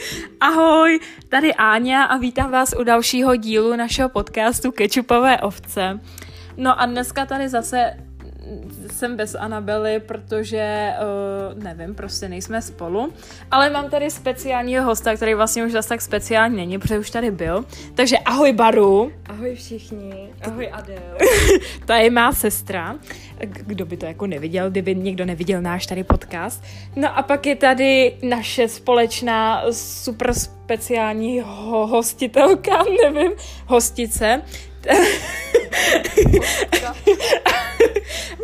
Ahoj, tady Áňa a vítám vás u dalšího dílu našeho podcastu Kečupové ovce. No a dneska tady zase jsem bez Anabely, protože uh, nevím, prostě nejsme spolu. Ale mám tady speciálního hosta, který vlastně už zase tak speciální není, protože už tady byl. Takže ahoj Baru. Ahoj všichni. Ahoj Adel. Ta je má sestra. Kdo by to jako neviděl, kdyby někdo neviděl náš tady podcast. No a pak je tady naše společná super speciální ho- hostitelka, nevím, hostice.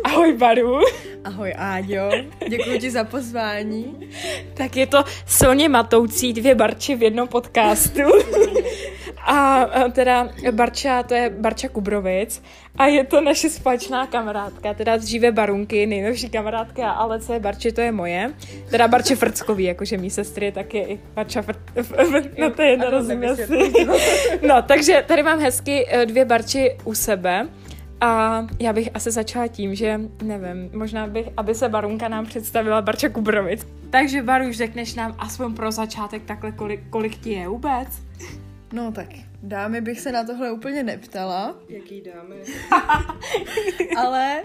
Ahoj Baru. Ahoj Áďo. Děkuji ti za pozvání. Tak je to silně matoucí dvě Barči v jednom podcastu. A, teda Barča, to je Barča Kubrovic a je to naše společná kamarádka, teda dříve Barunky, nejnovší kamarádka, ale co je Barči, to je moje. Teda Barče Frckový, jakože mý sestry, tak je i Barča Fr... No to je jedno, rozumím si. No, takže tady mám hezky eh, dvě Barči u sebe. A já bych asi začala tím, že nevím, možná bych, aby se Barunka nám představila Barča Kubrovic. Takže Baru, už řekneš nám aspoň pro začátek takhle, kolik, kolik ti je vůbec? No tak, dámy bych se na tohle úplně neptala. Jaký dáme? ale,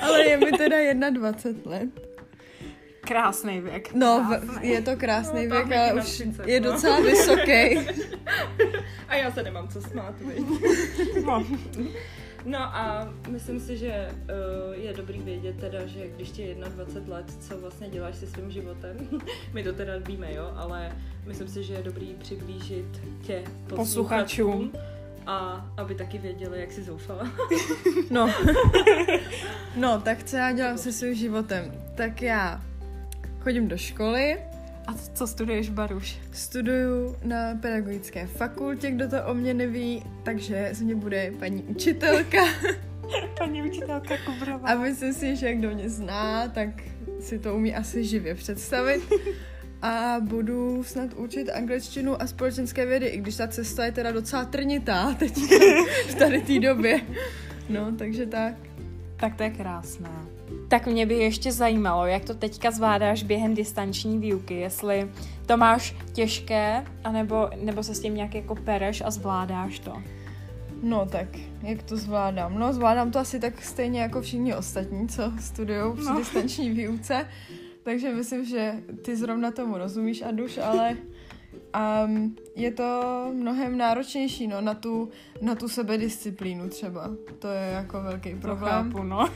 ale je mi teda 21 let. Krásný věk. No, v, je to krásný No, věk, ale už 30, je no. docela vysoký. A já se nemám co smát? No. No a myslím si, že uh, je dobrý vědět teda, že když ti je 21 let, co vlastně děláš se svým životem. My to teda víme, jo, ale myslím si, že je dobrý přiblížit tě Posluchačům. posluchačům. A aby taky věděli, jak jsi zoufala. No. no, tak co já dělám se svým životem? Tak já chodím do školy, A co studuješ, Baruš? Studuju na pedagogické fakultě, kdo to o mě neví, takže z mě bude paní učitelka. Paní učitelka Kubrová. A myslím si, že kdo mě zná, tak si to umí asi živě představit. A budu snad učit angličtinu a společenské vědy, i když ta cesta je teda docela trnitá teď v tady té době. No, takže tak. Tak to je krásné. Tak mě by ještě zajímalo, jak to teďka zvládáš během distanční výuky, jestli to máš těžké, anebo, nebo se s tím nějak jako pereš a zvládáš to. No tak, jak to zvládám? No zvládám to asi tak stejně jako všichni ostatní, co studují při No. distanční výuce. Takže myslím, že ty zrovna tomu rozumíš, Aduš, ale um, je to mnohem náročnější no, na, tu, na tu sebedisciplínu třeba. To je jako velký To problém. chápu, no.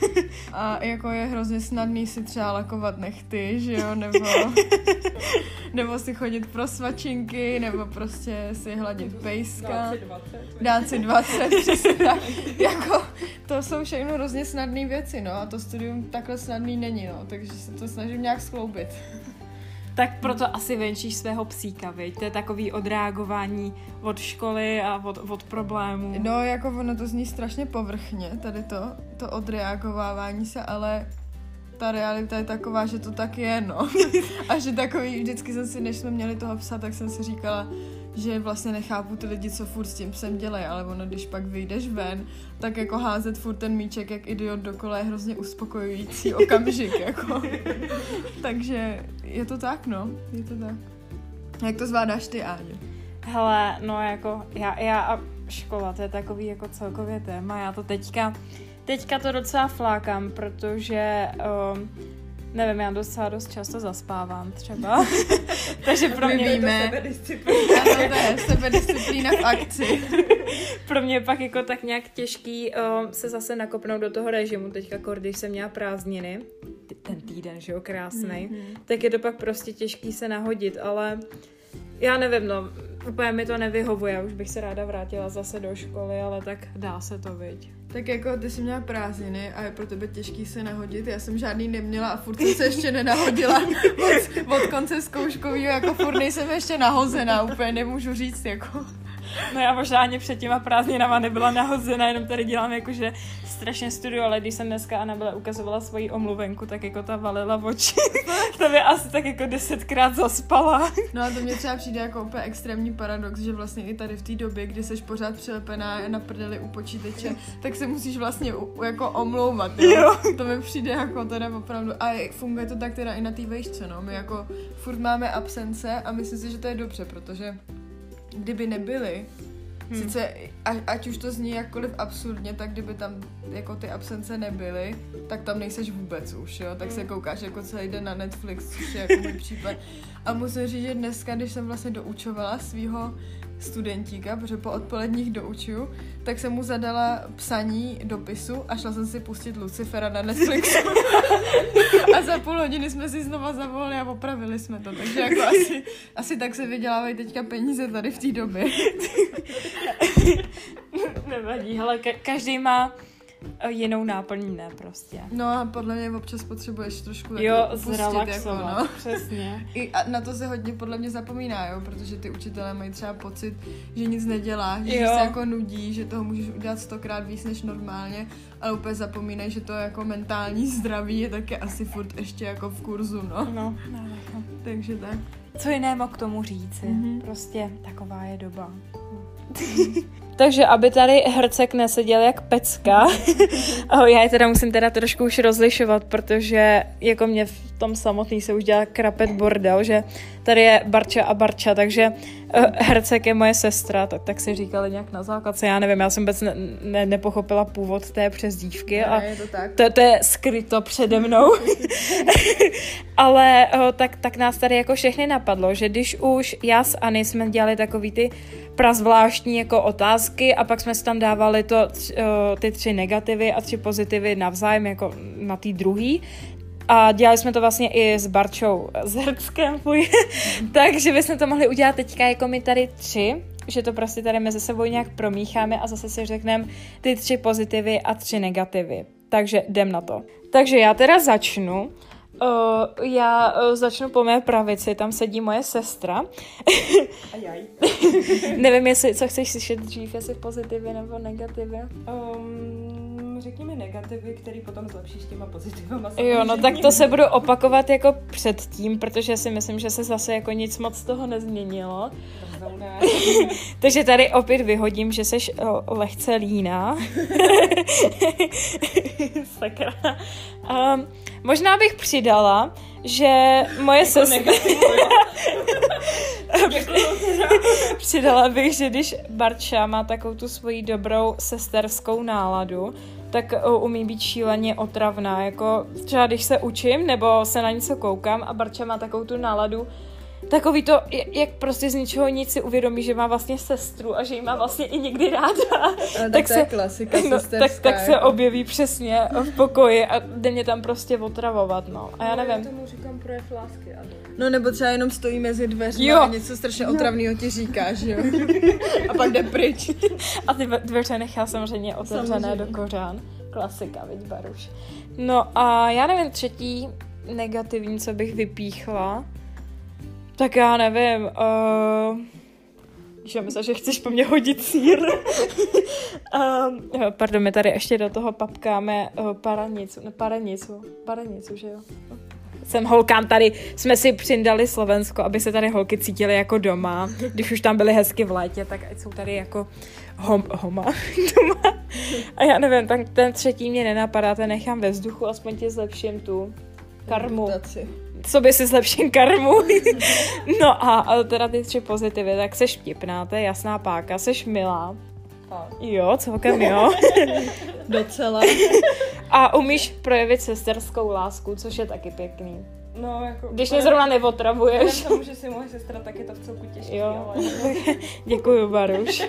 A jako je hrozně snadný si třeba lakovat nechty, že jo, nebo, nebo si chodit pro svačinky, nebo prostě si hladit pejska. 20. Dát si 20, přesně tak. Jako, to jsou všechno hrozně snadné věci, no, a to studium takhle snadný není, no, takže se to snažím nějak skloubit. Tak proto asi venčíš svého psíka, viď? To je takový odreagování od školy a od, od problémů. No, jako ono to zní strašně povrchně, tady to, to odreagovávání se, ale ta realita je taková, že to tak je, no. A že takový, vždycky jsem si, než jsme měli toho psa, tak jsem si říkala, že vlastně nechápu ty lidi, co furt s tím psem dělají, ale ono, když pak vyjdeš ven, tak jako házet furt ten míček jak idiot dokola je hrozně uspokojující okamžik, jako. Takže je to tak, no, je to tak. Jak to zvládáš ty, Áňo? Hele, no jako já, já a škola, to je takový jako celkově téma. Já to teďka, teďka to docela flákám, protože um, nevím, já docela dost často zaspávám třeba. Takže pro mě, víme. Sebedisciplína. Ano, to je sebedisciplína v akci. pro mě pak jako tak nějak těžký um, se zase nakopnout do toho režimu. Teďka, jako když jsem měla prázdniny, ten týden, že jo, krásný, tak je to pak prostě těžký se nahodit, ale já nevím, no, úplně mi to nevyhovuje, už bych se ráda vrátila zase do školy, ale tak dá se to, viď. Tak jako ty jsi měla prázdniny a je pro tebe těžký se nahodit. Já jsem žádný neměla a furt jsem se ještě nenahodila od, od konce zkouškovýho, jako furt nejsem ještě nahozená, úplně nemůžu říct, jako. No já možná ani před těma prázdninama nebyla nahozená, jenom tady dělám jakože strašně studio, ale když jsem dneska Anabela ukazovala svoji omluvenku, tak jako ta valila v oči. to by asi tak jako desetkrát zaspala. No a to mě třeba přijde jako úplně extrémní paradox, že vlastně i tady v té době, kdy jsi pořád přilepená na prdeli u počítače, tak se musíš vlastně u, jako omlouvat, jo? jo? To mi přijde jako teda opravdu, a funguje to tak teda i na té vejšce, no, my jako furt máme absence a myslím si, že to je dobře, protože kdyby nebyly, Hmm. Sice, ať, ať už to zní jakkoliv absurdně, tak kdyby tam jako ty absence nebyly, tak tam nejseš vůbec už, jo? Tak se hmm. koukáš jako celý den na Netflix, což je jako můj případ. A musím říct, že dneska, když jsem vlastně doučovala svého studentíka, protože po odpoledních doučuju, tak jsem mu zadala psaní dopisu a šla jsem si pustit Lucifera na Netflixu. a za půl hodiny jsme si znova zavolali a opravili jsme to. Takže jako asi, asi tak se vydělávají teďka peníze tady v té době. Nevadí, ale ka- každý má jinou náplní, ne prostě. No a podle mě občas potřebuješ trošku jo, jako zrelaxovat, jako, no. přesně. I a na to se hodně podle mě zapomíná, jo, protože ty učitelé mají třeba pocit, že nic nedělá, že jo. se jako nudí, že toho můžeš udělat stokrát víc než normálně, ale úplně zapomínají, že to jako mentální zdraví je taky asi furt ještě jako v kurzu, no. No, no, no. Takže tak. Co jiného k tomu říci? Mm-hmm. Prostě taková je doba. Takže aby tady hercek neseděl jak pecka, já je teda musím teda trošku už rozlišovat, protože jako mě v tom samotný se už dělá krapet bordel, že tady je Barča a Barča, takže uh, hercek je moje sestra, tak, tak si říkali nějak na základce, já nevím, já jsem vůbec ne, ne, nepochopila původ té přezdívky a je to, tak. To, to je skryto přede mnou. Ale uh, tak, tak nás tady jako všechny napadlo, že když už já s Ani jsme dělali takový ty prazvláštní jako otázky a pak jsme si tam dávali to, uh, ty tři negativy a tři pozitivy navzájem jako na tý druhý, a dělali jsme to vlastně i s Barčou s Herckem, takže bychom to mohli udělat teďka jako my tady tři, že to prostě tady mezi sebou nějak promícháme a zase si řekneme ty tři pozitivy a tři negativy. Takže jdem na to. Takže já teda začnu. Uh, já uh, začnu po mé pravici, tam sedí moje sestra. Nevím, jestli, co chceš slyšet dřív, jestli pozitivy nebo negativy. Um, řekněme negativy, který potom zlepšíš těma pozitivama. Jo, no tak to se budu opakovat jako předtím, protože si myslím, že se zase jako nic moc z toho nezměnilo. Takže tady opět vyhodím, že jsi lehce líná. Sakra. Um, možná bych přidala, že moje jako sestra... Přidala bych, že když Barča má takovou tu svoji dobrou sesterskou náladu, tak umí být šíleně otravná. Jako třeba když se učím nebo se na něco koukám a Barča má takovou tu náladu, takový to, jak prostě z ničeho nic si uvědomí, že má vlastně sestru a že ji má vlastně i někdy ráda. Tak, tak se, klasika no, tak, tak se jako. objeví přesně v pokoji a jde mě tam prostě otravovat, no. A já no, nevím. Já tomu říkám projev lásky, ale... No nebo třeba jenom stojí mezi dveřmi a něco strašně otravného ti říká, že jo? a pak jde pryč. a ty dveře nechá samozřejmě otevřené samozřejmě. do kořán. Klasika, viď Baruš. No a já nevím, třetí negativní, co bych vypíchla, tak já nevím. Uh, já myslím, že chceš po mně hodit sír. um, pardon, my tady ještě do toho papkáme uh, paranicu, ne, paranicu, paranicu, že jo? Jsem holkám tady, jsme si přindali Slovensko, aby se tady holky cítily jako doma. Když už tam byly hezky v létě, tak ať jsou tady jako hom, homa doma. A já nevím, tak ten třetí mě nenapadá, ten nechám ve vzduchu, aspoň ti zlepším tu karmu. Reputaci sobě si zlepším karmu. no a, a teda ty tři pozitivy, tak seš vtipná, to je jasná páka, seš milá. Jo, celkem jo. Docela. a umíš projevit sesterskou lásku, což je taky pěkný. No, jako... Když mě zrovna neotravuješ. tomu, že jsi moje sestra, tak je to v celku těžké. Jo. Ale... Děkuju, Baruš.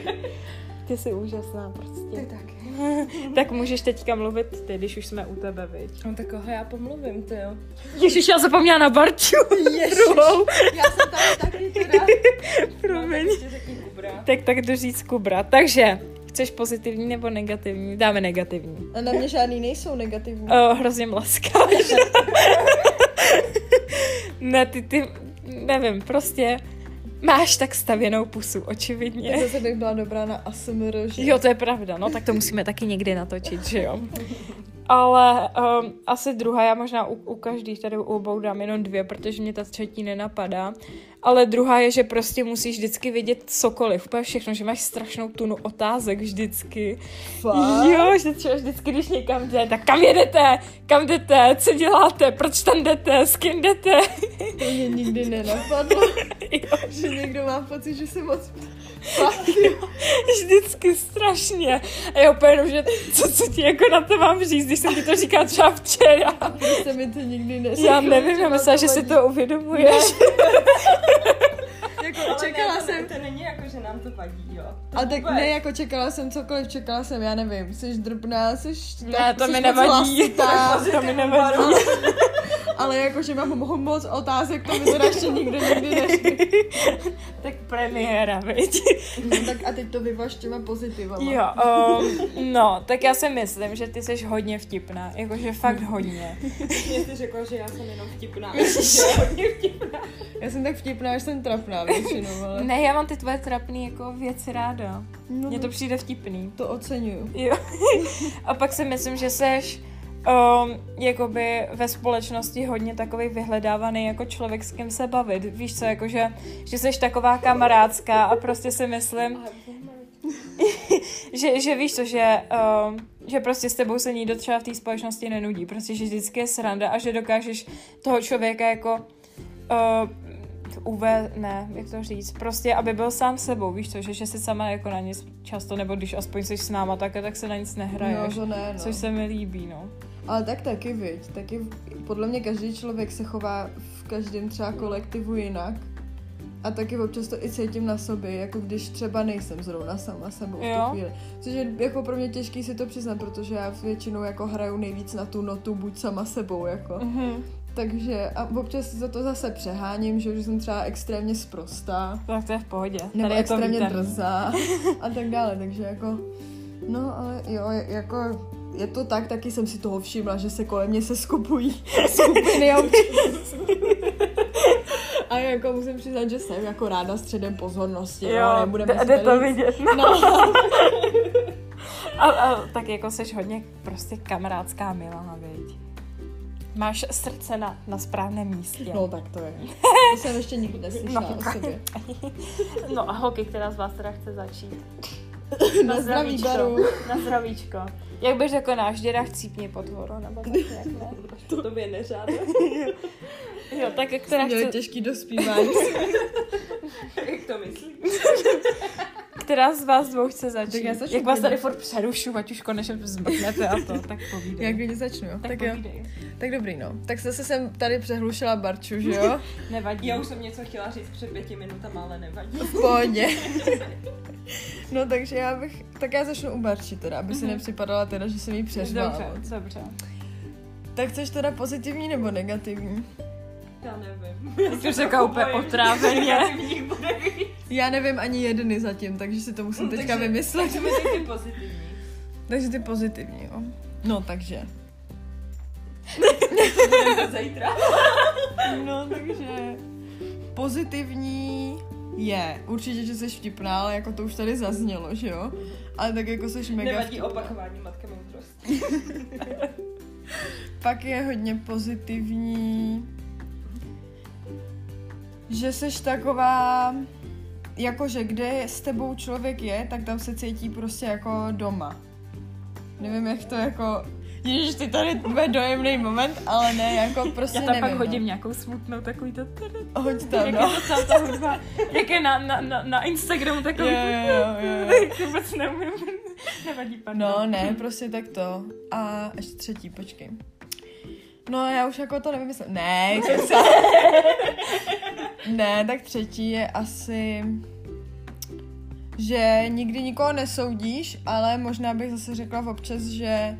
Ty jsi úžasná prostě. Ty taky. tak můžeš teďka mluvit ty, když už jsme u tebe, viď? No tak koho já pomluvím, ty jo. Ježiš, já zapomněla na Barču. Ježiš, já jsem tam taky teda. Promiň. No, tak, tak tak jdu říct Kubra. Takže, chceš pozitivní nebo negativní? Dáme negativní. A na mě žádný nejsou negativní. O, hrozně mlaskáš. ne, ty, ty, nevím, prostě Máš tak stavěnou pusu, Tak očividně. zase bych byla dobrá na ASMR, že? Jo, to je pravda, no tak to musíme taky někdy natočit, že jo. Ale um, asi druhá, já možná u, u každých tady u obou dám jenom dvě, protože mě ta třetí nenapadá. Ale druhá je, že prostě musíš vždycky vědět cokoliv, úplně všechno, že máš strašnou tunu otázek vždycky. Fakt? Jo, že třeba vždycky, když někam jde, tak kam jedete, kam jdete, co děláte, proč tam jdete, s kým jdete. To mě nikdy nenapadlo, jo, že někdo má pocit, že se moc... Fakt, jo. vždycky strašně. A já úplně že co, co ti jako na to mám říct, když jsem ti to říkala třeba včera. Se mi to nikdy neřekl? Já nevím, já myslela, že si to uvědomuješ. Jako, Ale čekala ne, to, jsem... To není jako, že nám to vadí, jo. To A tak vůbec. ne, jako čekala jsem cokoliv, čekala jsem, já nevím, jsi drbná, jsi... Ne, to jsi mi nevadí. To mi nevadí. ale jako, že mám mo- moc otázek, to mi teda ještě nikdo nikdy neřekl. Tak premiéra, viď? No, tak a teď to vyvaž těma pozitivama. Jo, um, no, tak já si myslím, že ty jsi hodně vtipná, jakože fakt hodně. Mě ty řekla, že já jsem jenom vtipná. že je hodně vtipná. Já jsem tak vtipná, že jsem trapná většinou, ale Ne, já mám ty tvoje trapný jako věci ráda. no, Mně to přijde vtipný. to oceňuju. Jo. A pak si myslím, že seš um, jakoby ve společnosti hodně takový vyhledávaný jako člověk, s kým se bavit. Víš co, jakože, že seš taková kamarádská a prostě si myslím, že, že víš co, že, um, že prostě s tebou se nikdo třeba v té společnosti nenudí. Prostě, že vždycky je sranda a že dokážeš toho člověka jako uh, uve, ne, jak to říct, prostě, aby byl sám sebou, víš co, že, že si sama jako na nic často, nebo když aspoň jsi s náma, tak, tak se na nic No, nehraješ, to ne, no. což se mi líbí, no. Ale tak taky, viď, taky podle mě každý člověk se chová v každém třeba kolektivu jinak. A taky občas to i cítím na sobě, jako když třeba nejsem zrovna sama sebou v Jo. tu chvíli. Což je jako pro mě těžký si to přiznat, protože já většinou jako hraju nejvíc na tu notu buď sama sebou, jako. Mhm. Takže a občas za to zase přeháním, že už jsem třeba extrémně sprostá, Tak to je v pohodě. nebo Tady je to extrémně drzá a tak dále, takže jako, no ale jo, je- jako je to tak, taky jsem si toho všimla, že se kolem mě se skupují skupiny občas. A jako musím přiznat, že jsem jako ráda středem pozornosti, jo, Jo, nebudeme jde, si jde to vidět. No, A, a, tak jako seš hodně prostě kamarádská milá, viď. Máš srdce na, na správném místě. no tak to je. To jsem ještě nikdy neslyšela No. o sobě. no a holky, která z vás teda chce začít. Na zdraví baru. Na zdravíčko. Jak bych řekl náš děda, chcípni potvoru, nebo tak nějak, ne? To tobě neřád. Jo, tak která chce, těžký dospívání. Jak to myslíš? která z vás dvou chce začít? Tak já začnu Jak vás tady furt přerušu, ať už konečně zmrknete a to, tak povídej. Jak když začnu, jo? tak, Tak jo. povídej. Tak dobrý, no. Tak zase jsem tady přehlušila Barču, že jo? Nevadí. Já už jsem něco chtěla říct před pěti minutama, ale nevadí. V pohodě. No takže já bych, tak já začnu u Barči teda, aby si Mhm. nepřipadala teda, že jsem jí přeřvala. Dobře, dobře. Tak chceš teda pozitivní nebo negativní? Já nevím. Jsi řekla úplně otráveně. Já nevím ani jedny zatím, takže si to musím No, teďka takže- vymyslet. Takže ty pozitivní. Takže ty pozitivní, jo. No takže. Zítra. No takže. Pozitivní je určitě, že jsi vtipná, ale jako to už tady zaznělo, že jo? Ale tak jako jsi mega Nevadí vtipná. opakování matka moudrosti. Pak je hodně pozitivní, že jsi taková, jakože kde s tebou člověk je, tak tam se cítí prostě jako doma. Nevím, jak to jako... Ježiš, ty tady bude dojemný moment, ale ne, jako prostě Já tam nevím. pak hodím no. nějakou smutnou takový to... Hoď tam, Jak no. je to tam ta hudba? Jak je na, na, na, na Instagramu takový... Jo, jo, jo, vůbec neumím. Nevadí, pardon. No, ne, prostě tak to. A ještě třetí, počkej. No, já už jako to nevymyslím. Ne, keca. ne, tak třetí je asi, že nikdy nikoho nesoudíš, ale možná bych zase řekla občas, že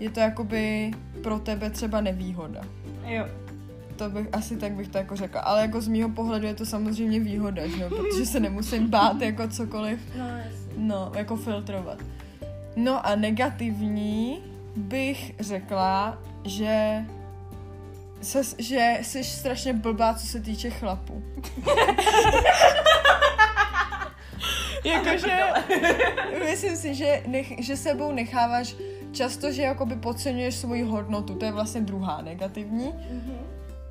je to jakoby pro tebe třeba nevýhoda. Jo. To bych, asi tak bych to jako řekla. Ale jako z mýho pohledu je to samozřejmě výhoda, že jo? Protože se nemusím bát jako cokoliv No, jasně. No, jako filtrovat. No a negativní bych řekla, že ses, že jsi strašně blbá, co se týče chlapů. Jakože, myslím si, že, nech, že sebou necháváš často, že jakoby podceňuješ svoji hodnotu, to je vlastně druhá negativní. Mhm.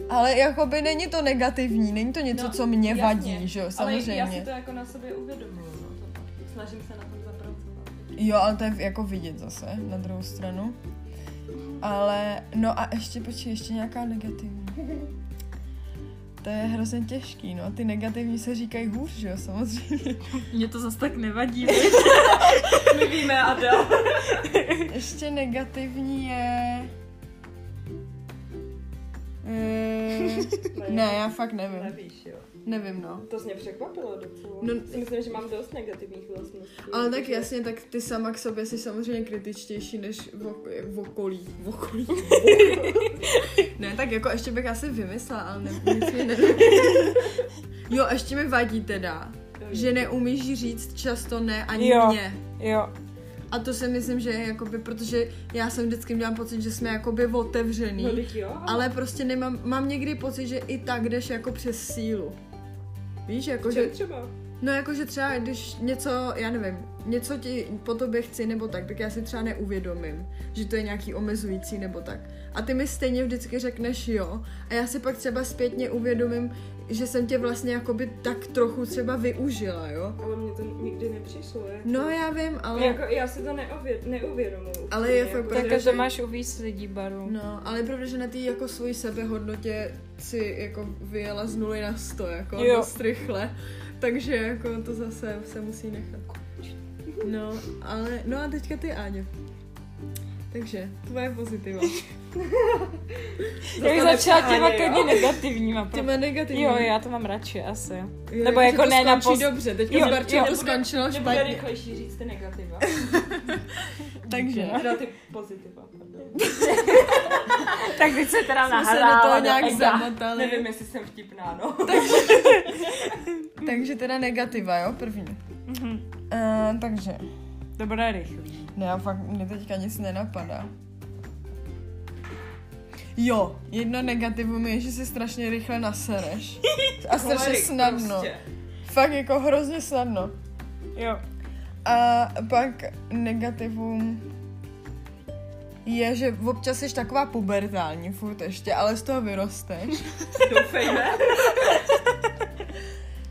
Ale jakoby není to negativní, není to něco, No, co mě jasně. vadí, že jo, samozřejmě. Ale já si to jako na sobě uvědomuju, no, to. Snažím se na tom zapracovat. Jo, ale to je jako vidět zase na druhou stranu. Ale, no a ještě, počkej, ještě nějaká negativní. To je hrozně těžký, no. Ty negativní se říkají hůř, že jo, samozřejmě. Mně to zase tak nevadí. My víme, Adel. Ještě negativní je... Mm, ne, já fakt nevím. Nevíš, jo. Nevím, no. To mě překvapilo docela. No- si myslím, že mám dost negativních vlastností. Ale tak Takže- jasně, tak ty sama k sobě jsi samozřejmě kritičtější než v, ok- v okolí. V okolí. ne, tak jako ještě bych asi vymyslela, ale ne, nic mi ne... Jo, ještě mi vadí teda, že neumíš říct často ne ani Jo. mě. Jo. A to si myslím, že je jakoby, protože já jsem vždycky měla pocit, že jsme jakoby otevřený. No, jo, Ale prostě nemám, mám někdy pocit, že i tak jdeš jako přes sílu. Víš, jako že, třeba? no jako že třeba když něco, já nevím, něco ti po tobě chci nebo tak, tak já si třeba neuvědomím, že to je nějaký omezující nebo tak. A ty mi stejně vždycky řekneš jo a já si pak třeba zpětně uvědomím, že jsem tě vlastně jakoby tak trochu třeba využila, jo. Ale mně to nikdy nepřišlo, jak No já vím, ale... Jako, já si to neově, neuvědomuji. Ale je fakt jako, pravda, Tak že- to máš u víc lidí baru. No, ale je pravda, že na té jako svojí sebehodnotě si jako vyjela z nuly na 100, jako Jo. dost rychle. Takže jako to zase se musí nechat. No, ale, no a teďka ty, Áňo. Takže, tvoje pozitiva. Já bych to začala těma klidně negativníma. pro- Těma negativní. Jo, já to mám radši asi. Jo, Nebo jako ne na pos- dobře, teďka Jo, s jo, to nebude- skončilo Nebude špatně. rychlejší říct ty negativa. Takže, Teda ty pozitiva, pardon. Tak teď se teda jsme se do toho nějak zamotali. Nevím, jestli jsem vtipná, no. Takže teda negativa, jo, první. Mhm. Uh, takže, To bude rychlý. Ne, fakt, mě teďka nic nenapadá. Jo, jedno negativum je, že si strašně rychle nasereš. A strašně Cholerik snadno. Prostě. Fakt jako hrozně snadno. Jo. A pak negativum je, že občas jsi taková pubertální furt ještě, ale z toho vyrosteš. Doufejme.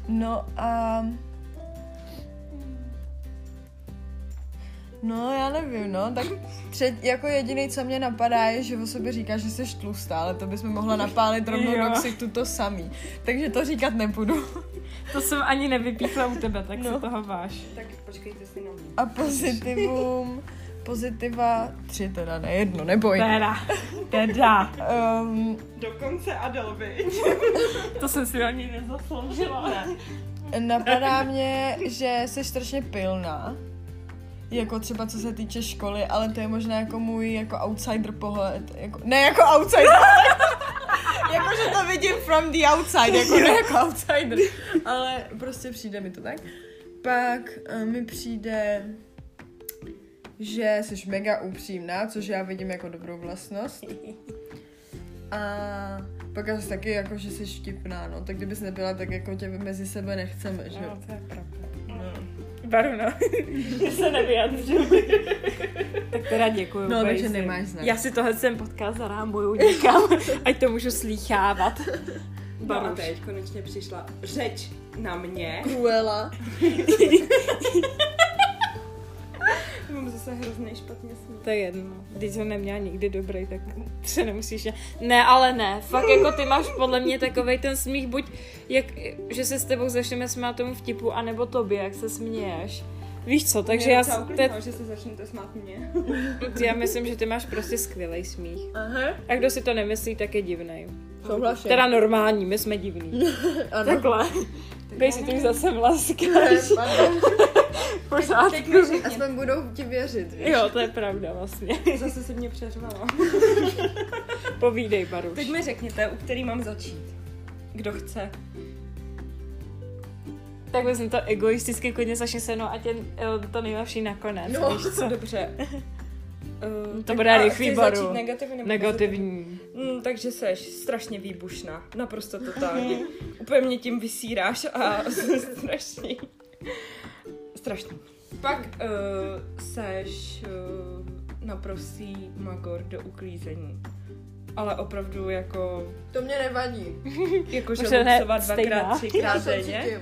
No a... No, já nevím, no, tak třet, jako jediný, co mě napadá, je, že o sobě říkáš, že jsi tlustá, ale to bychom mohla napálit rovnou Jo. do ksichtu to samý. Takže to říkat nebudu. To jsem ani nevypíchla u tebe, tak No. se toho váš. Tak počkejte si na mě. A pozitivum, pozitiva tři teda, ne jedno, neboj. Teda, teda. Um, Dokonce Adel, viď? To jsem si ani nezasloužila. Ne. napadá mě, že jsi strašně pilná. Jako třeba co se týče školy, ale to je možná jako můj jako outsider pohled. Jako, ne jako outsider, jako že to vidím from the outside, jako ne jako outsider. Ale prostě přijde mi to tak. Pak uh, mi přijde, že jsi mega upřímná, což já vidím jako dobrou vlastnost. A pak asi taky jako, že jsi vtipná, no. Tak kdybys nebyla, tak jako tě mezi sebe nechceme, že? No, to je pravda. No. Baru, no. Já se nevyjadřu. tak teda děkuju. No, takže nemáš znát. Já si tohle ten podcast zarámuju někam, ať to můžu slýchávat. No a Baruš. teď konečně přišla řeč na mě. Cruella. Mám zase hrozný špatně smích. To je jedno. Když jsem neměla nikdy dobrý, tak se nemusíš... Ne, ale ne. Fakt jako ty máš podle mě takovej ten smích, buď jak, že se s tebou začneme smát tomu vtipu, anebo tobě, jak se směješ. Víš co, takže Mě já, te, že se začnete smát mě. já myslím, že ty máš prostě skvělý smích. Aha. A kdo si to nemyslí, tak je divný. Souhlasím. Teda normální, my jsme divní. ano. Takhle. Bej si tím zase mlaskáš. Pořád. Teď mi řekni, Aspoň budou ti věřit, víš? Jo, to je pravda vlastně. zase se mě přeřvala. Povídej, Baruš. Teď mi řekněte, u který mám začít. Kdo chce. Tak myslím to egoisticky klidně začne se mnou a tě eh, to nejlepší nakonec, No. víš co? Dobře. Uh, To bude rychlý, Baru. Začít negativní nebo Negativní. Mm, takže seš strašně výbušná. Naprosto totálně. Úplně mě tím vysíráš a strašný. Strašný. Pak uh, seš uh, naprostý magor do uklízení. Ale opravdu jako, To mě nevadí. jako že ne luxovat dvakrát, třikrát denně.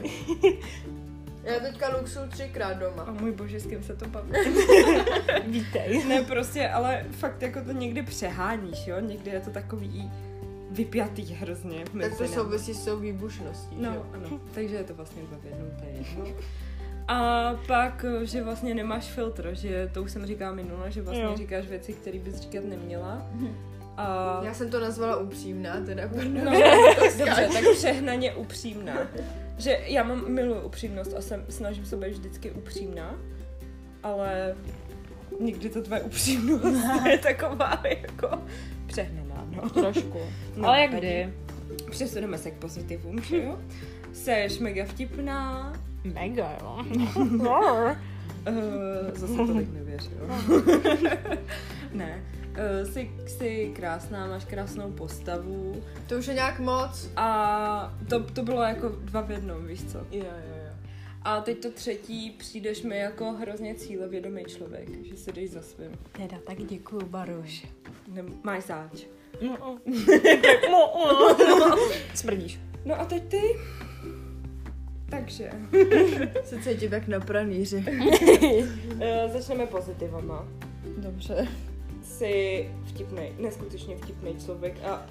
Já teďka luxu třikrát doma. O můj bože, s kým se to baví. Vítej. ne, prostě, ale fakt jako to někdy přeháníš, jo? Někdy je to takový vypjatý hrozně. Tak to souvisí s tou výbušností, že No, jo? ano, takže je to vlastně dva v jednom, to je jedno. A pak, že vlastně nemáš filtr, že to už jsem říkala minule, že vlastně Jo. říkáš věci, které bys říkat neměla. A Já jsem to nazvala upřímná, teda pardon. no, dobře, tak přehnaně upřímná. Že já mám miluji upřímnost a jsem, snažím se být vždycky upřímná, ale někdy to tvoje upřímnost je taková jako přehnaná, no. Trošku. No, Ale jak kdy? Přesuneme se k pozitivům, že jo? Seš mega vtipná, Mega, jo. Uh, zase tolik nevěř, jo? ne. Uh, jsi, jsi krásná, máš krásnou postavu To už je nějak moc. a to, to bylo jako dva v jednom, víš co? Jo, jo, jo. A teď to třetí, přijdeš mi jako hrozně cílevědomý člověk, že se jdeš za svým. Teda, tak děkuju, Baruš. Ne, máš záč. Smrdíš. No a teď ty? Takže, Se cítím jak na pranýři. uh, začneme pozitivama. Dobře. Jsi vtipný, neskutečně vtipný člověk a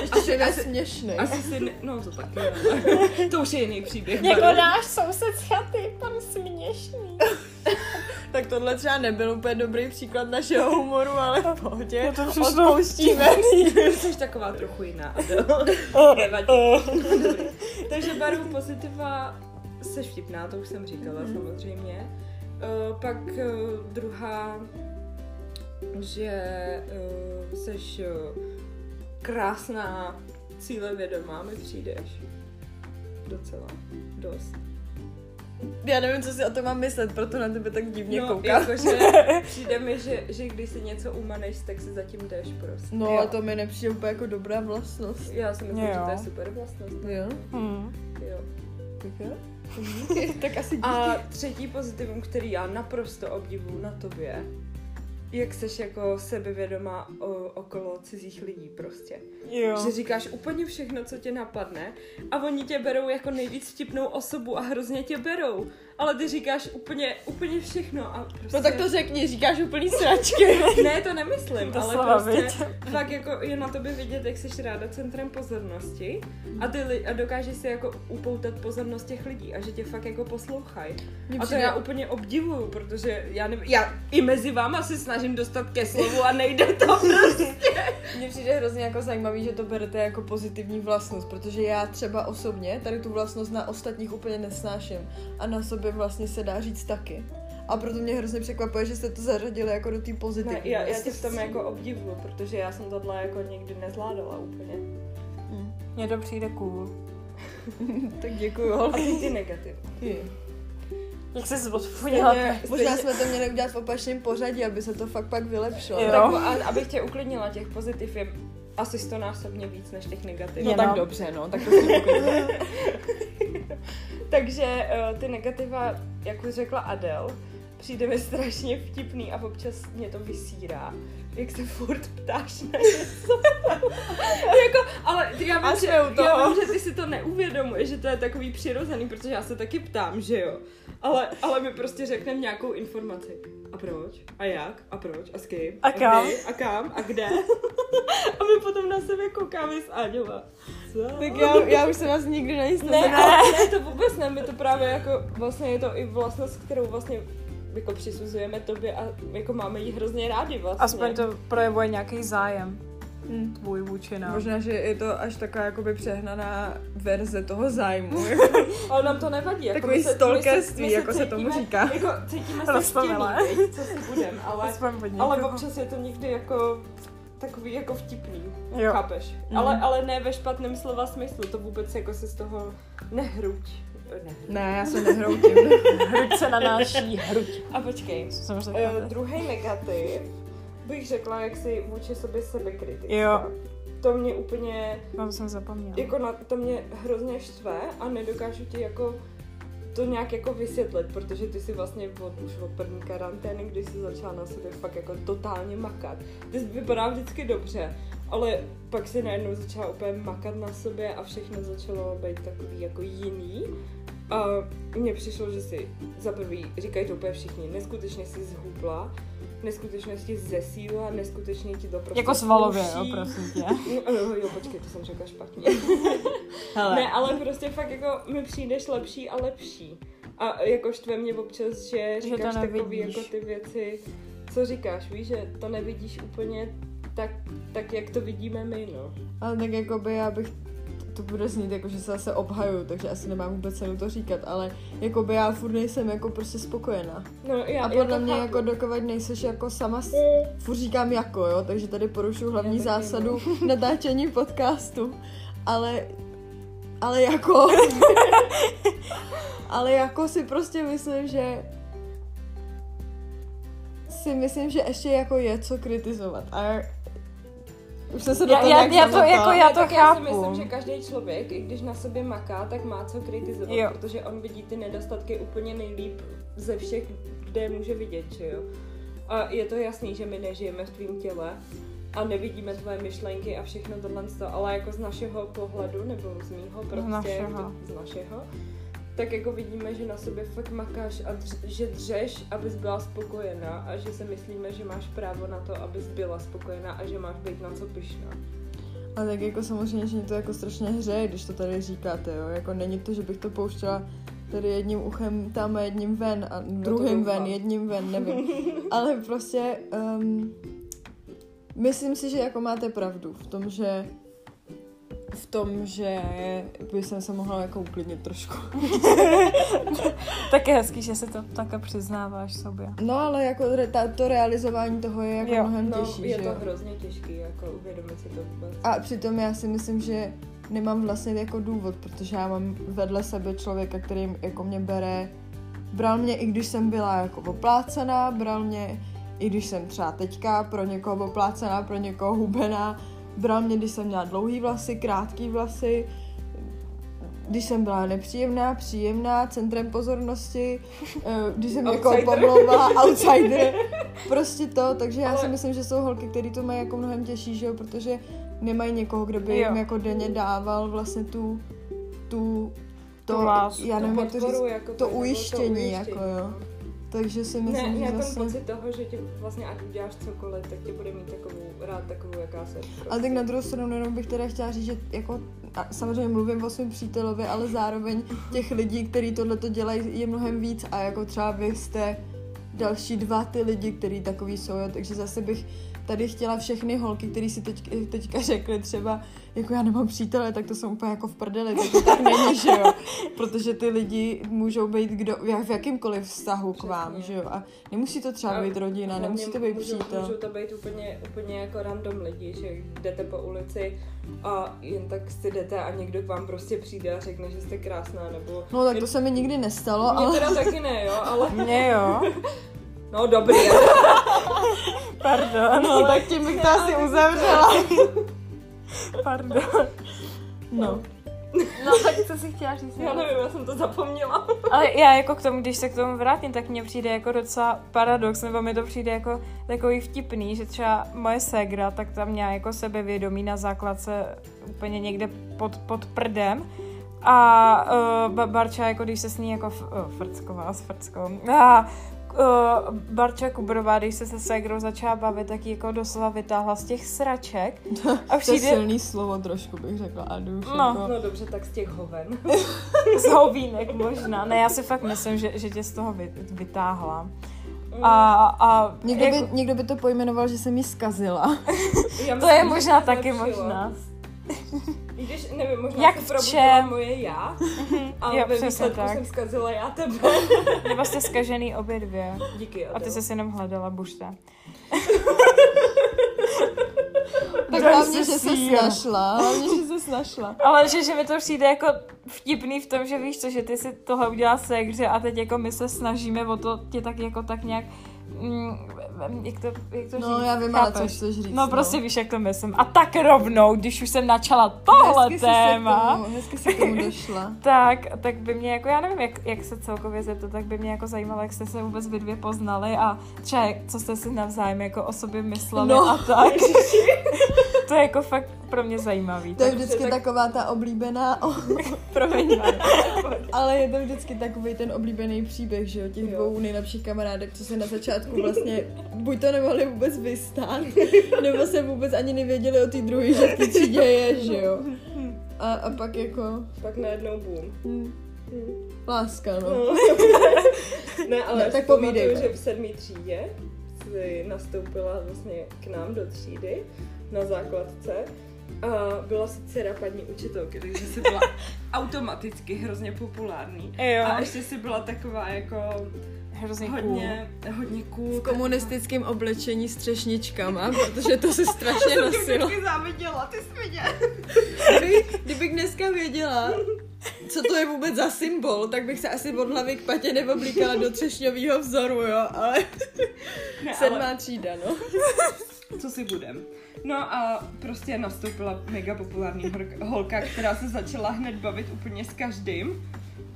Ještě je směšný. asi si, ne, no to taky, to už je jiný příběh. Jako náš soused z chaty, pan směšný. Tak tohle třeba nebyl úplně dobrý příklad našeho humoru, ale v pohodě. No to. Odpouštíme. Jsi taková trochu jiná. Takže barvu pozitiva seš vtipná, to už jsem říkala samozřejmě. Uh, pak uh, druhá, že uh, seš uh, krásná, cílevědomá, mi přijdeš. Docela. Dost. Já nevím, co si o tom mám myslet, proto na tebe tak divně no, koukám. jakože přijde mi, že, že když si něco umaneš, tak si zatím jdeš prostě. No, Jo. ale to mi nepřijde úplně jako dobrá vlastnost. Já si myslím, Jo. že to je super vlastnost. Jo? Hmm. Jo. Tak jo? tak asi díky. A třetí pozitivum, který já naprosto obdivuju na tobě, jak seš jako sebevědomá o, okolo cizích lidí prostě. Jo. Že říkáš úplně všechno, co tě napadne a oni tě berou jako nejvíc vtipnou osobu a hrozně tě berou. Ale ty říkáš úplně, úplně všechno a prostě... No tak to řekni, říkáš úplný sračky. Ne, to nemyslím, To ale prostě fakt jako je na tobě vidět, jak jsi ráda centrem pozornosti a, ty li- a dokážeš si jako upoutat pozornost těch lidí a že tě fakt jako poslouchají. A to já úplně obdivuju, protože já, nevím, já i mezi váma se snažím dostat ke slovu a nejde to prostě. Mně přijde hrozně jako zajímavý, že to berete jako pozitivní vlastnost, protože já třeba osobně tady tu vlastnost na ostatních úplně nesnáším a na sobě vlastně se dá říct taky. A proto mě hrozně překvapuje, že jste to zařadili jako do té pozitivní Ne, já, já tě v tom jako obdivuju, protože já jsem tohle jako nikdy nezvládala úplně. Hm. Mně to přijde cool. Tak děkuju, A holky. ty ty negativ. Jak se odpověděla? Ne, Možná jsme to měli udělat v opačném pořadí, aby se to fakt pak vylepšilo. Jo. Tak, a, abych tě uklidnila, těch pozitiv je asi stonásobně víc než těch negativ. No Je, tak no. dobře, no, tak to si. Takže uh, ty negativa, jak už řekla Adel, přijde mi strašně vtipný a občas mě to vysírá. Jak se furt ptáš na něco. jako, ale já A vím, že, já vím, že ty si to neuvědomuješ, že to je takový přirozený, protože já se taky ptám, že jo. Ale, ale my prostě řekneme nějakou informaci. A proč? A jak? A proč? A s kým? A kam? kdy? A kam? A kde? a my potom na sebe koukáme s. Co? Tak já, já už jsem vás nikdy na nic Ne, ne, to vůbec ne, my to právě jako, vlastně je to i vlastnost, kterou vlastně jako přisuzujeme tobě a jako máme jí hrozně rádi vlastně. Aspoň to projevuje nějaký zájem Hm. tvůj vůči nám. Možná, že je to až taková jakoby přehnaná verze toho zájmu. Ale nám to nevadí. Jako Takový stalkerství, jako se tomu cítíme- říká. Jako cítíme se viď, co si budem, ale, ale někoho. občas je to někdy jako takový jako vtipný, Jo. chápeš? Mhm. Ale, ale ne ve špatném slova smyslu, to vůbec jako se z toho nehruď. Nehruď. Ne, já se nehroutím. Hruď se na naší hruď. A počkej, Co Uh, druhý negativ bych řekla, jak si vůči sobě sebekritická. Jo. To mě úplně, No, to jsem zapomněla. jako na, to mě hrozně štve a nedokážu ti jako to nějak jako vysvětlit, protože ty si vlastně od, už od první karantény, když jsi začala na sobě fakt jako totálně makat. Ty vypadá vždycky dobře, ale pak si najednou začala úplně makat na sobě a všechno začalo být takový jako jiný. A mně přišlo, že si za prvý, říkají to úplně všichni, neskutečně si zhubla, neskutečně si zesíla, neskutečně ti to prostě Jako svalově, jo, prosím tě. No, jo, jo, počkej, to jsem řekla špatně. Hele. Ne, ale prostě fakt jako mi přijdeš lepší a lepší. A jako štve mě občas, že říkáš takový nevidíš. jako ty věci, co říkáš, víš, že to nevidíš úplně tak, tak jak to vidíme my, no. Ale tak jakoby já bych to bude znít jako, že se zase obhaju, takže asi nemám vůbec cenu to říkat, ale jakoby já furt nejsem jako prostě spokojená. no já, A já podle to mě chápu. jako dokud nejseš jako sama, s... furt říkám jako, jo, takže tady porušu hlavní Já zásadu natáčení podcastu, ale, ale jako, ale jako si prostě myslím, že si myslím, že ještě jako je co kritizovat a já- už jsem se do Já- toho já- nějak já to zamotala. jako já Ne, to tak já si chápu. myslím, že každý člověk, i když na sobě maká, tak má co kritizovat, Jo. protože on vidí ty nedostatky úplně nejlíp ze všech, kde je může vidět, že jo. A je to jasný, že my nežijeme v tvém těle a nevidíme tvoje myšlenky a všechno tohle, ale jako z našeho pohledu, nebo z mýho prostě, našeho. To, z našeho, tak jako vidíme, že na sobě fakt makáš a dř, že dřeš, abys byla spokojená a že si myslíme, že máš právo na to, abys byla spokojená a že máš být na co pyšná. A tak jako samozřejmě, že mě to jako strašně hřeje, když to tady říkáte, jo. Jako není to, že bych to pouštěla tady jedním uchem tam a jedním ven a druhým ven, jedním ven, nevím. Ale prostě um, myslím si, že jako máte pravdu v tom, že v tom, že by jsem se mohla jako uklidnit trošku. Tak je hezký, že se to také přiznáváš sobě. No ale jako re, ta, to realizování toho je jako Jo, mnohem No, těžší, je že to jo. hrozně těžký, jako uvědomit si to vůbec. A přitom já si myslím, že nemám vlastně jako důvod, protože já mám vedle sebe člověka, který jako mě bere, bral mě i když jsem byla jako oplácená, bral mě i když jsem třeba teďka pro někoho oplácená, pro někoho hubená, bral mě, když jsem měla dlouhý vlasy, krátký vlasy, když jsem byla nepříjemná, příjemná, centrem pozornosti, eh, když jsem někoho Outsider. pomlouvala, outsider, prostě to, takže já Ale- si myslím, že jsou holky, které to mají jako mnohem těžší, že jo, protože nemají někoho, kdo by Jo. jim jako denně dával vlastně tu, tu, to, Tu lásku, já nevím, jak to říct, jako to ujištění, jako jo. Takže si myslím, ne že ten zase... pocit toho, že tě vlastně ať uděláš cokoliv, tak tě bude mít takovou, takovou, jaká se. Prostě. Ale tak na druhou stranu jenom bych teda chtěla říct, že jako, a samozřejmě mluvím o svém přítelovi, ale zároveň těch lidí, kteří tohle to dělají, je mnohem víc a jako třeba vy jste další dva ty lidi, kteří takový jsou, jo. takže zase bych tady chtěla všechny holky, které si teď, teďka řekly třeba, jako já nemám přítele, tak to jsou úplně jako v prdeli, tak to tak není, že jo, protože ty lidi můžou být kdo, v v jakýmkoliv vztahu k vám, Přesně. že jo, a nemusí to třeba A být rodina, nemusí to být můžou, přítel. Můžou to být úplně, úplně jako random lidi, že jdete po ulici a jen tak si jdete a někdo k vám prostě přijde a řekne, že jste krásná, nebo... No tak to se mi nikdy nestalo, Mně ale... teda taky ne, jo, ale... Mně jo. No dobrý, Pardon. No, tak tím bych to asi uzavřela. Pardon. No. No tak co si chtěla říct? já nevím, já jsem to zapomněla. Ale já jako k tomu, když se k tomu vrátím, tak mně přijde jako docela paradox, nebo mi to přijde jako takový vtipný, že třeba moje ségra, tak tam měla jako sebevědomí na základce úplně někde pod, pod prdem. A uh, Barča, jako když se s ní jako f- uh, frckovala s frckou. A uh, Barča Kubrová, když se se ségrou začala bavit, tak ji jako doslova vytáhla z těch sraček. A To je přijde silný slovo trošku, bych řekla. A No. jako... No dobře, tak z těch hoven. z hovínek možná. Ne, já si fakt myslím, že, že tě z toho vy, vytáhla. A, a Někdo, jako, by, někdo by to pojmenoval, že jsem jí zkazila. To je možná taky možná. I když, nevím, možná Jak se probudila čem? moje já, a Jo, ve výsledku tak. jsem zkazila já tebe. Nebo jste skažený obě dvě. Díky, A ty jsi jenom hledala bušta. Tak Daj hlavně, si že se snašla. Hlavně, že se snašla. Ale že, že mi to přijde jako vtipný v tom, že víš co, že ty si tohle udělala ségře a teď jako my se snažíme o to tě tak jako tak nějak mm, jak to, jak to No, říct? já vím, ale co chceš říct. No prostě víš, jak to myslím. A tak rovnou, když už jsem načala tohle hezky jsi se téma, k tomu, hezky se k tomu došla. tak, tak by mě jako, já nevím, jak, jak se celkově zeptat, tak by mě jako zajímalo, jak jste se vůbec vy dvě poznali a třeba co jste si navzájem jako o sobě mysleli No. a tak. to je jako fakt pro mě zajímavý. To je vždycky tak- taková ta oblíbená, o, promiň, ale je to vždycky takový ten oblíbený příběh, že jo, těch Jo. dvou nejlepších kamarádek, co se na začátku vlastně buď to nemohli vůbec vystát, nebo se vůbec ani nevěděli o té druhé, že v té třídě je, že jo. A, a pak jako Pak najednou boom. hm, Hm. láska, no. No. ne, ale Ne, tak pamatuju, že v sedmé třídě si nastoupila vlastně k nám do třídy na základce a byla si dcera paní učitelky, takže si byla automaticky hrozně populární. Jo. A ještě si byla taková jako Hrozně cool. hodně, hodně cool. V komunistickém oblečení s třešničkama, protože to se strašně nosilo. Vždycky záviděla, ty svině. Kdyby, kdybych dneska věděla, co to je vůbec za symbol, tak bych se asi od hlavy k patě neoblíkala do třešňového vzoru, jo, ale Ne, sedmá ale třída, no. co si budem. No a prostě nastoupila mega populární holka, která se začala hned bavit úplně s každým.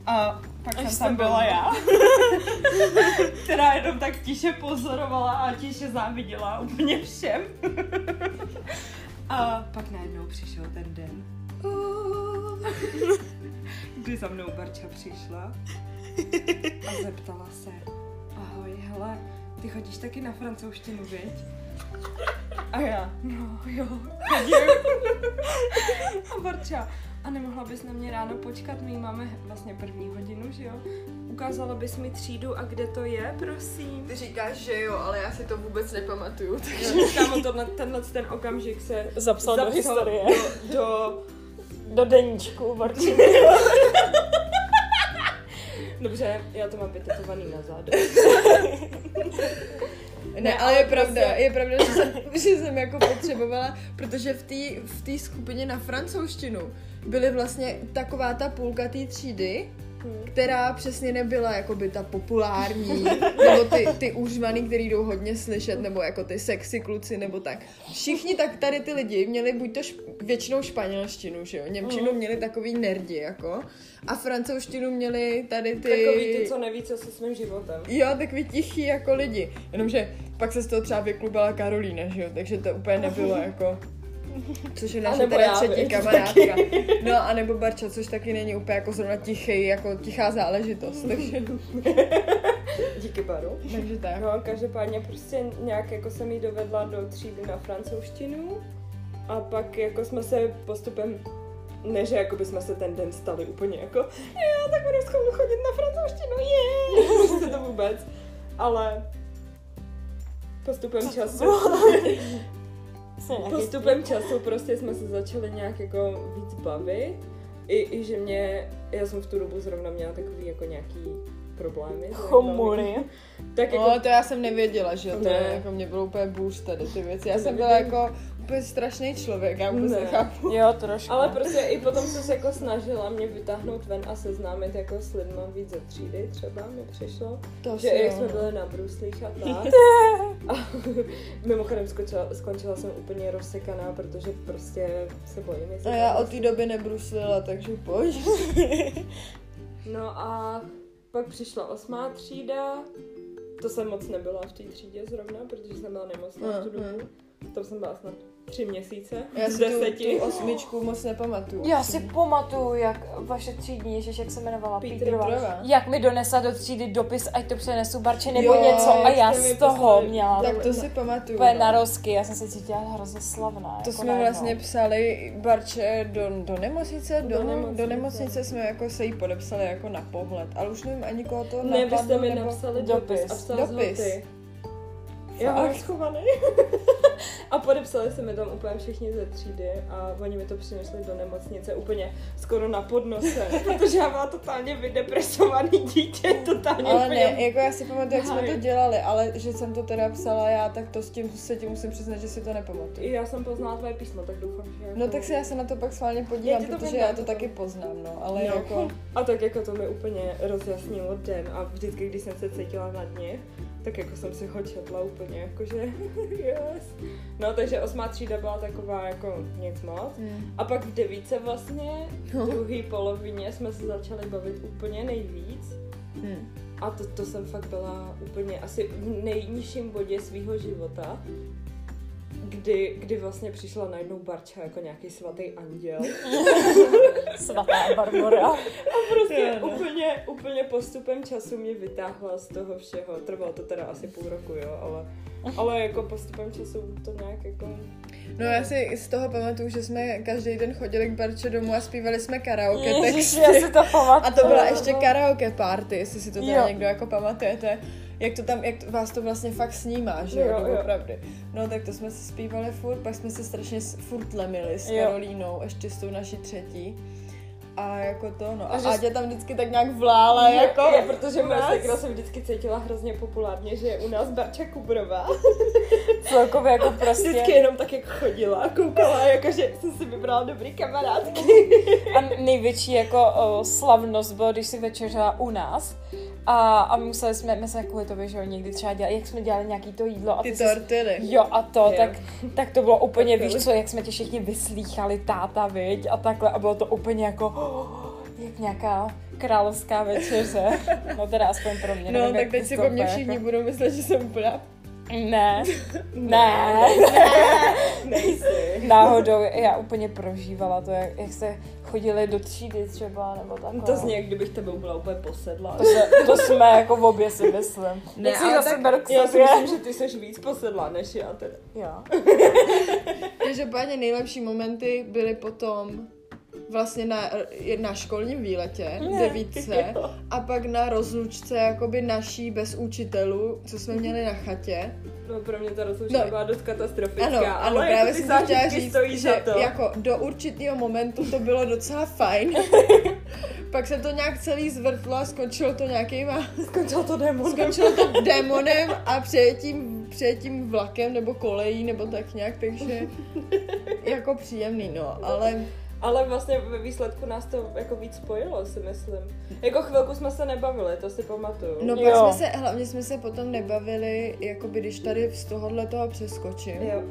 A pak Až jsem tam byla. já, která jenom tak tiše pozorovala a tiše záviděla úplně všem. A pak najednou přišel ten den, kdy za mnou Barča přišla a zeptala se, ahoj, hele, ty chodíš taky na francouzštinu, viď? A já, no jo, chodím. A Barča, a nemohla bys na mě ráno počkat, my máme vlastně první hodinu, že jo? Ukázala bys mi třídu a kde to je, prosím? Ty říkáš, že jo, ale já si to vůbec nepamatuju. Tak... Kámo, tohle, tenhle ten okamžik se Zapsal do historie. do, do Do deníčku. Dobře, já to mám vytetovaný na zádu. Ne, Ne, ale je pravda, prostě- je pravda, že jsem, že jsem jako potřebovala, protože v té v té skupině na francouzštinu byly vlastně taková ta půlka té třídy, která přesně nebyla jakoby ta populární, nebo ty, ty užvaný, který jdou hodně slyšet, nebo jako ty sexy kluci, nebo tak. Všichni tak tady ty lidi měli buď to šp- většinou španělštinu, že jo, Němčinu měli takový nerdi, jako, a francouzštinu měli tady ty... Takový ty, co neví, co se svým životem. Jo, takový tichý jako lidi. Jenomže pak se z toho třeba vyklubala Karolína, že jo, takže to úplně nebylo jako... Což je naše teda já, třetí kamarádka. No a nebo Barča, což taky není úplně jako zrovna tichý, jako tichá záležitost, takže, Díky baru. takže tak. No, každopádně prostě nějak jako jsem jí dovedla do třídy na francouzštinu a pak jako jsme se postupem ne, že jako bychom se ten den stali úplně jako jo, tak budu schopnu chodit na francouzštinu, je, prostě to vůbec. Ale postupem času, postupem času prostě jsme se začali nějak jako víc bavit. I, i že mě, já jsem v tu dobu zrovna měla takový jako nějaký problémy. Chomury. Tak jako No, to já jsem nevěděla, že jo, to Ne. je, jako mě bylo úplně bůř tady ty věci. Já To jsem byla jako úplně strašný člověk, já vůbec Ne. nechápu. Jo, trošku. Ale prostě i potom jsem se jako snažila mě vytáhnout ven a seznámit jako s lidma víc ze třídy třeba mi přišlo. To Že jak jsme no. byli na bruslích a tak. A mimochodem skončila, skončila jsem úplně rozsekaná, protože prostě se bojím. A já od té doby nebruslila, takže pojď. No a pak přišla osmá třída. To jsem moc nebyla v té třídě zrovna, protože jsem byla nemocná v tu Mm, dobu. Tam jsem byla snad tři měsíce Já z si tu, deseti. tu osmičku moc nepamatuju. Já si pamatuju, jak vaše třídní, ježiš, jak se jmenovala, Pítrová. Pítrova. Jak mi donesla do třídy dopis, ať to přenesu Barče nebo Jo, něco a já z toho poslali. měla Tak to si pamatuju. úplně no. na rozky, já jsem se cítila hrozně slavná. To jako jsme najednou. vlastně psali Barče do, do nemocnice, do, Do nemocnice. do nemocnice jsme jako se jí podepsali jako na pohled, ale už nevím ani koho to Ne, vy jste napadlo, mi nebo... napsali dopis. dopis, a psal Dopis. Já mám schovaný. a podepsali se mi tam úplně všichni ze třídy a oni mi to přinesli do nemocnice úplně skoro na podnose, protože já byla totálně vydepresovaný dítě, totálně Ale úplně... ne, jako já si pamatuju, jak jsme to dělali, ale že jsem to teda psala já, tak to s tím se tím musím přiznat, že si to nepamatuju. I já jsem poznala tvoje písmo, tak doufám, že jako... No tak si já se na to pak schválně Já podívám, to protože já to potom. taky poznám, no, ale No. jako... A tak jako to mi úplně rozjasnilo den a vždycky, když jsem se cítila na dně, tak jako jsem si ho četla úplně, jakože yes. No, takže osmá třída byla taková jako nic moc. Hmm. A pak v devíce vlastně, No. v druhé polovině jsme se začali bavit úplně nejvíc. Hmm. A to, to jsem fakt byla úplně asi v nejnižším bodě svého života, kdy, kdy vlastně přišla najednou Barča jako nějaký svatý anděl. Svatá Barbara. Prostě Jo, no. úplně, úplně postupem času mě vytáhla z toho všeho. Trvalo to teda asi půl roku, jo, ale, ale jako postupem času to nějak jako... No já si z toho pamatuju, že jsme každý den chodili k Barče domů a zpívali jsme karaoke Ježiši, texty. já si to pamatuju. A to byla ještě karaoke party, jestli si to teda Jo. někdo jako pamatujete. Jak to tam, jak to, vás to vlastně fakt snímá, že jo, Jo, opravdu. No tak to jsme si zpívali furt, pak jsme se strašně furt lemili s. Karolínou, ještě s tou naší třetí. A jako to, no. A, A že- Ádě tam vždycky tak nějak vlála, jako... jo, protože moje nás. sekra se vždycky cítila hrozně populárně, že je u nás Barča Kubrová. Celkově jako prostě. Vždycky jenom tak jak chodila a koukala, jakože jsem si vybrala dobrý kamarádky. A největší jako o, slavnost bylo, když si večeřila u nás. A, a museli jsme, my jsme kvůli to, že jo, někdy třeba dělali, jak jsme dělali nějaký to jídlo. A Ty si- tortily. Jo a to, Jo. tak, tak to bylo úplně, Tortily. víš co, jak jsme tě všichni vyslýchali, táta, viď, a takhle, a bylo to úplně jako, jak nějaká královská večeře. No teda aspoň pro mě. No, nevím, tak teď ty si po mně všichni Jako... budou myslet, že jsem úplná Ne, ne, Nejsi. náhodou, já úplně prožívala to, jak, jak se chodili do třídy třeba, nebo takhle. To zní, jak kdybych tebou byla úplně posedla. To, se, to jsme jako v obě si myslím. Ne, si ale zase tak beru k Já si myslím, že ty jsi víc posedla než já teda. Jo. Každopádně nejlepší momenty byly potom vlastně na, na školním výletě, Ne, devítce, a pak na rozlučce jakoby naší bez učitelů, co jsme měli na chatě. No pro mě ta rozlučka No. byla dost katastrofická, Ano, ano, ale právě jako jsem to chtěla říct, že to. jako do určitého momentu to bylo docela fajn. pak se to nějak celý zvrtlo a skončilo to nějakýma, Skončilo to démonem. skončilo to démonem a přejetím, přejetím vlakem nebo kolejí nebo tak nějak, takže jako příjemný, no, ale Ale vlastně ve výsledku nás to jako víc spojilo, si myslím. Jako chvilku jsme se nebavili, to si pamatuju. No pak Jo. jsme se, hlavně jsme se potom nebavili, jakoby když tady z tohohle toho přeskočím Jo,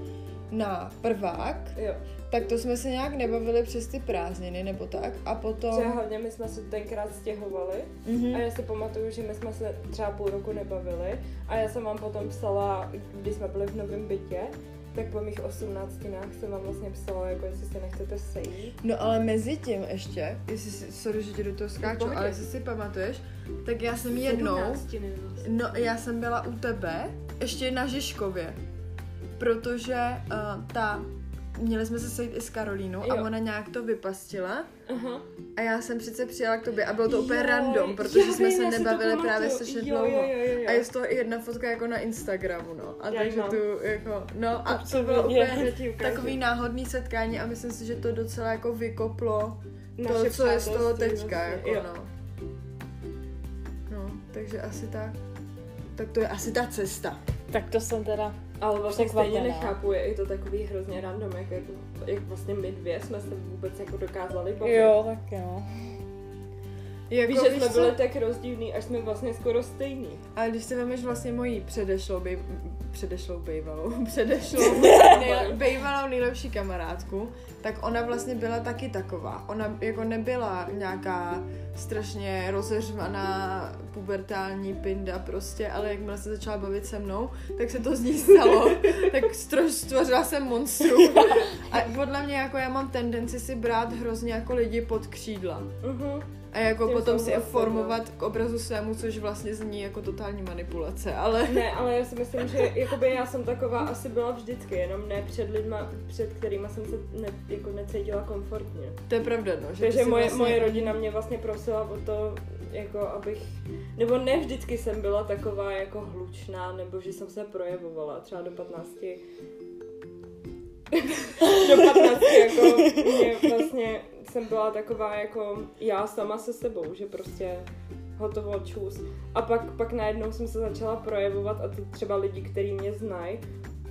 na prvák, jo. tak to jsme se nějak nebavili přes ty prázdniny nebo tak a potom... Že hlavně my jsme se tenkrát stěhovali Mhm. a já si pamatuju, že my jsme se třeba půl roku nebavili a já jsem vám potom psala, když jsme byli v novém bytě, tak po mých osmnáctinách jsem vám vlastně psala, jako jestli se nechcete sejít. No ale mezi tím ještě, jestli si, sorry, že ti do toho skáču, pohodě. ale jestli si pamatuješ, tak já jsem jednou, Sedmnáctiny vlastně. no já jsem byla u tebe, ještě na Žižkově, protože uh, ta, měli jsme se sejít i s Karolínou a Jo. ona nějak to vypastila Aha. a já jsem přece přijela k tobě a bylo to úplně Jo, random, protože jsme se to nebavili pamatuju. právě Jo, dlouho. jo, jo, jo. A je z toho i jedna fotka jako na Instagramu, no. A Já takže mám. tu jako, no a To to bylo úplně takový náhodný setkání a myslím si, že to docela jako vykoplo to, Naše co je z toho teďka, vlastně, jako jo. no. No, takže asi tak. Tak to je asi ta cesta. Tak to jsem teda... Ale vlastně stejně Překvapená. nechápu, je to takový hrozně random, jak, jak, jak vlastně my dvě jsme se vůbec jako dokázali bavit. Jo, tak jo. Jako, Víš, že jsme co? byli tak rozdílní, až jsme vlastně skoro stejní. A když si vemeš vlastně moji předešlou, bej, předešlou bejvalou, předešlou nej, bejvalou nejlepší kamarádku, tak ona vlastně byla taky taková. Ona jako nebyla nějaká strašně rozeřvaná pubertální pinda prostě, ale jakmile se začala bavit se mnou, tak se to z ní stalo. tak stvořila jsem monstrum. A podle mě jako já mám tendenci si brát hrozně jako lidi pod křídla. Uh-huh. A jako potom si je formovat k obrazu svému, což vlastně zní jako totální manipulace, ale... Ne, ale já si myslím, že jakoby já jsem taková asi byla vždycky, jenom ne před lidma, před kterými jsem se ne, jako necítila komfortně. To je pravda, no. Že Takže moje, vlastně... moje rodina mě vlastně prosila o to, jako abych, nebo ne vždycky jsem byla taková jako hlučná, nebo že jsem se projevovala, třeba do 15 do 15 jako mě vlastně jsem byla taková jako já sama se sebou, že prostě hotovo čus. A pak, pak najednou jsem se začala projevovat a to třeba lidi, kteří mě znají,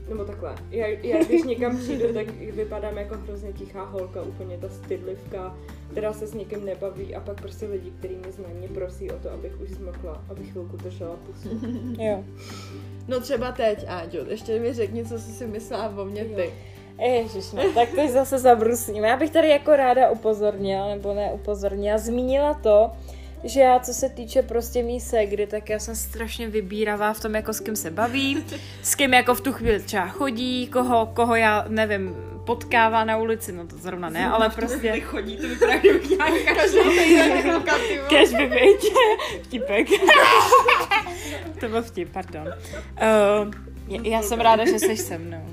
nebo takhle, já, já když někam přijdu, tak vypadám jako hrozně tichá holka, úplně ta stydlivka, která se s někým nebaví a pak prostě lidi, kteří mě znají, mě prosí o to, abych už zmokla, abych chvilku držela pusu. Jo. No třeba teď, Áďo, ještě mi řekni, co jsi si myslela o mě ty. Ježiš, no, tak teď zase zabrusíme. Já bych tady jako ráda upozornila, nebo ne upozornila, zmínila to, že já, co se týče prostě mý segry, tak já jsem strašně vybíravá v tom, jako s kým se baví, s kým jako v tu chvíli třeba chodí, koho, koho já, nevím, potkává na ulici, no to zrovna ne, ale prostě... chodí, to vypadá, kdyby nějaká Kež by být vtipek. to byl vtip, pardon. Uh, já jsem ráda, že jsi se mnou.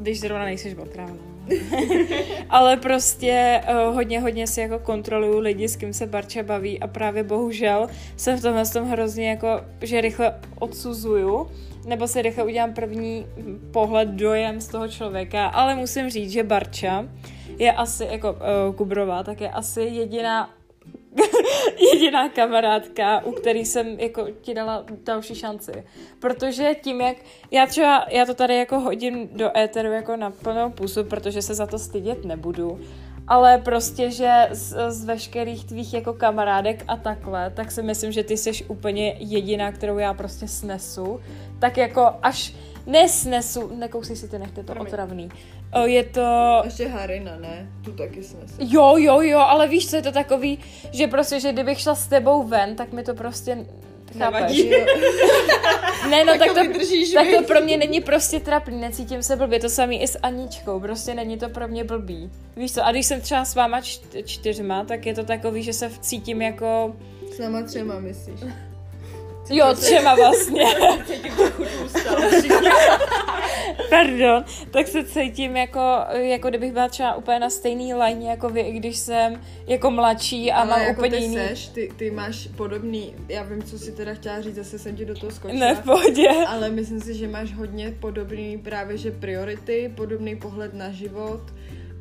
Když zrovna nejsiš otrávná. Ale prostě uh, hodně, hodně si jako kontroluju lidi, s kým se Barča baví a právě bohužel jsem v tomhle tom hrozně jako, že rychle odsuzuju nebo si rychle udělám první pohled, dojem z toho člověka, ale musím říct, že Barča je asi, jako uh, Kubrová, tak je asi jediná jediná kamarádka, u který jsem jako ti dala další šanci. Protože tím, jak já třeba, já to tady jako hodím do éteru jako na plnou pusu, protože se za to stydět nebudu, ale prostě, že z, z veškerých tvých jako kamarádek a takhle, tak si myslím, že ty jsi úplně jediná, kterou já prostě snesu. Tak jako až nesnesu, nekousej si ty nechte to otravný. O, je to... Ještě Harina, ne? Tu taky snese. Jo, jo, jo, ale víš, co je to takový, že prostě, že kdybych šla s tebou ven, tak mi to prostě Chápeš? ne, no tak, tak to, vydržíš, tak to pro mě není prostě trapný, necítím se blbě, to samý i s Aničkou, prostě není to pro mě blbý. Víš co, a když jsem třeba s váma čty, čtyřma, tak je to takový, že se cítím jako, S náma třema, myslíš? Jo, třema vlastně, Cítím trochu tlustá. pardon, tak se cítím jako, jako kdybych byla třeba úplně na stejný line jako vy, i když jsem jako mladší a Ale mám jako úplně ty jiný... seš, ty, ty máš podobný, já vím, co si teda chtěla říct, zase jsem ti do toho skočila. Ne, v pohodě. Ale myslím si, že máš hodně podobný právě, že priority, podobný pohled na život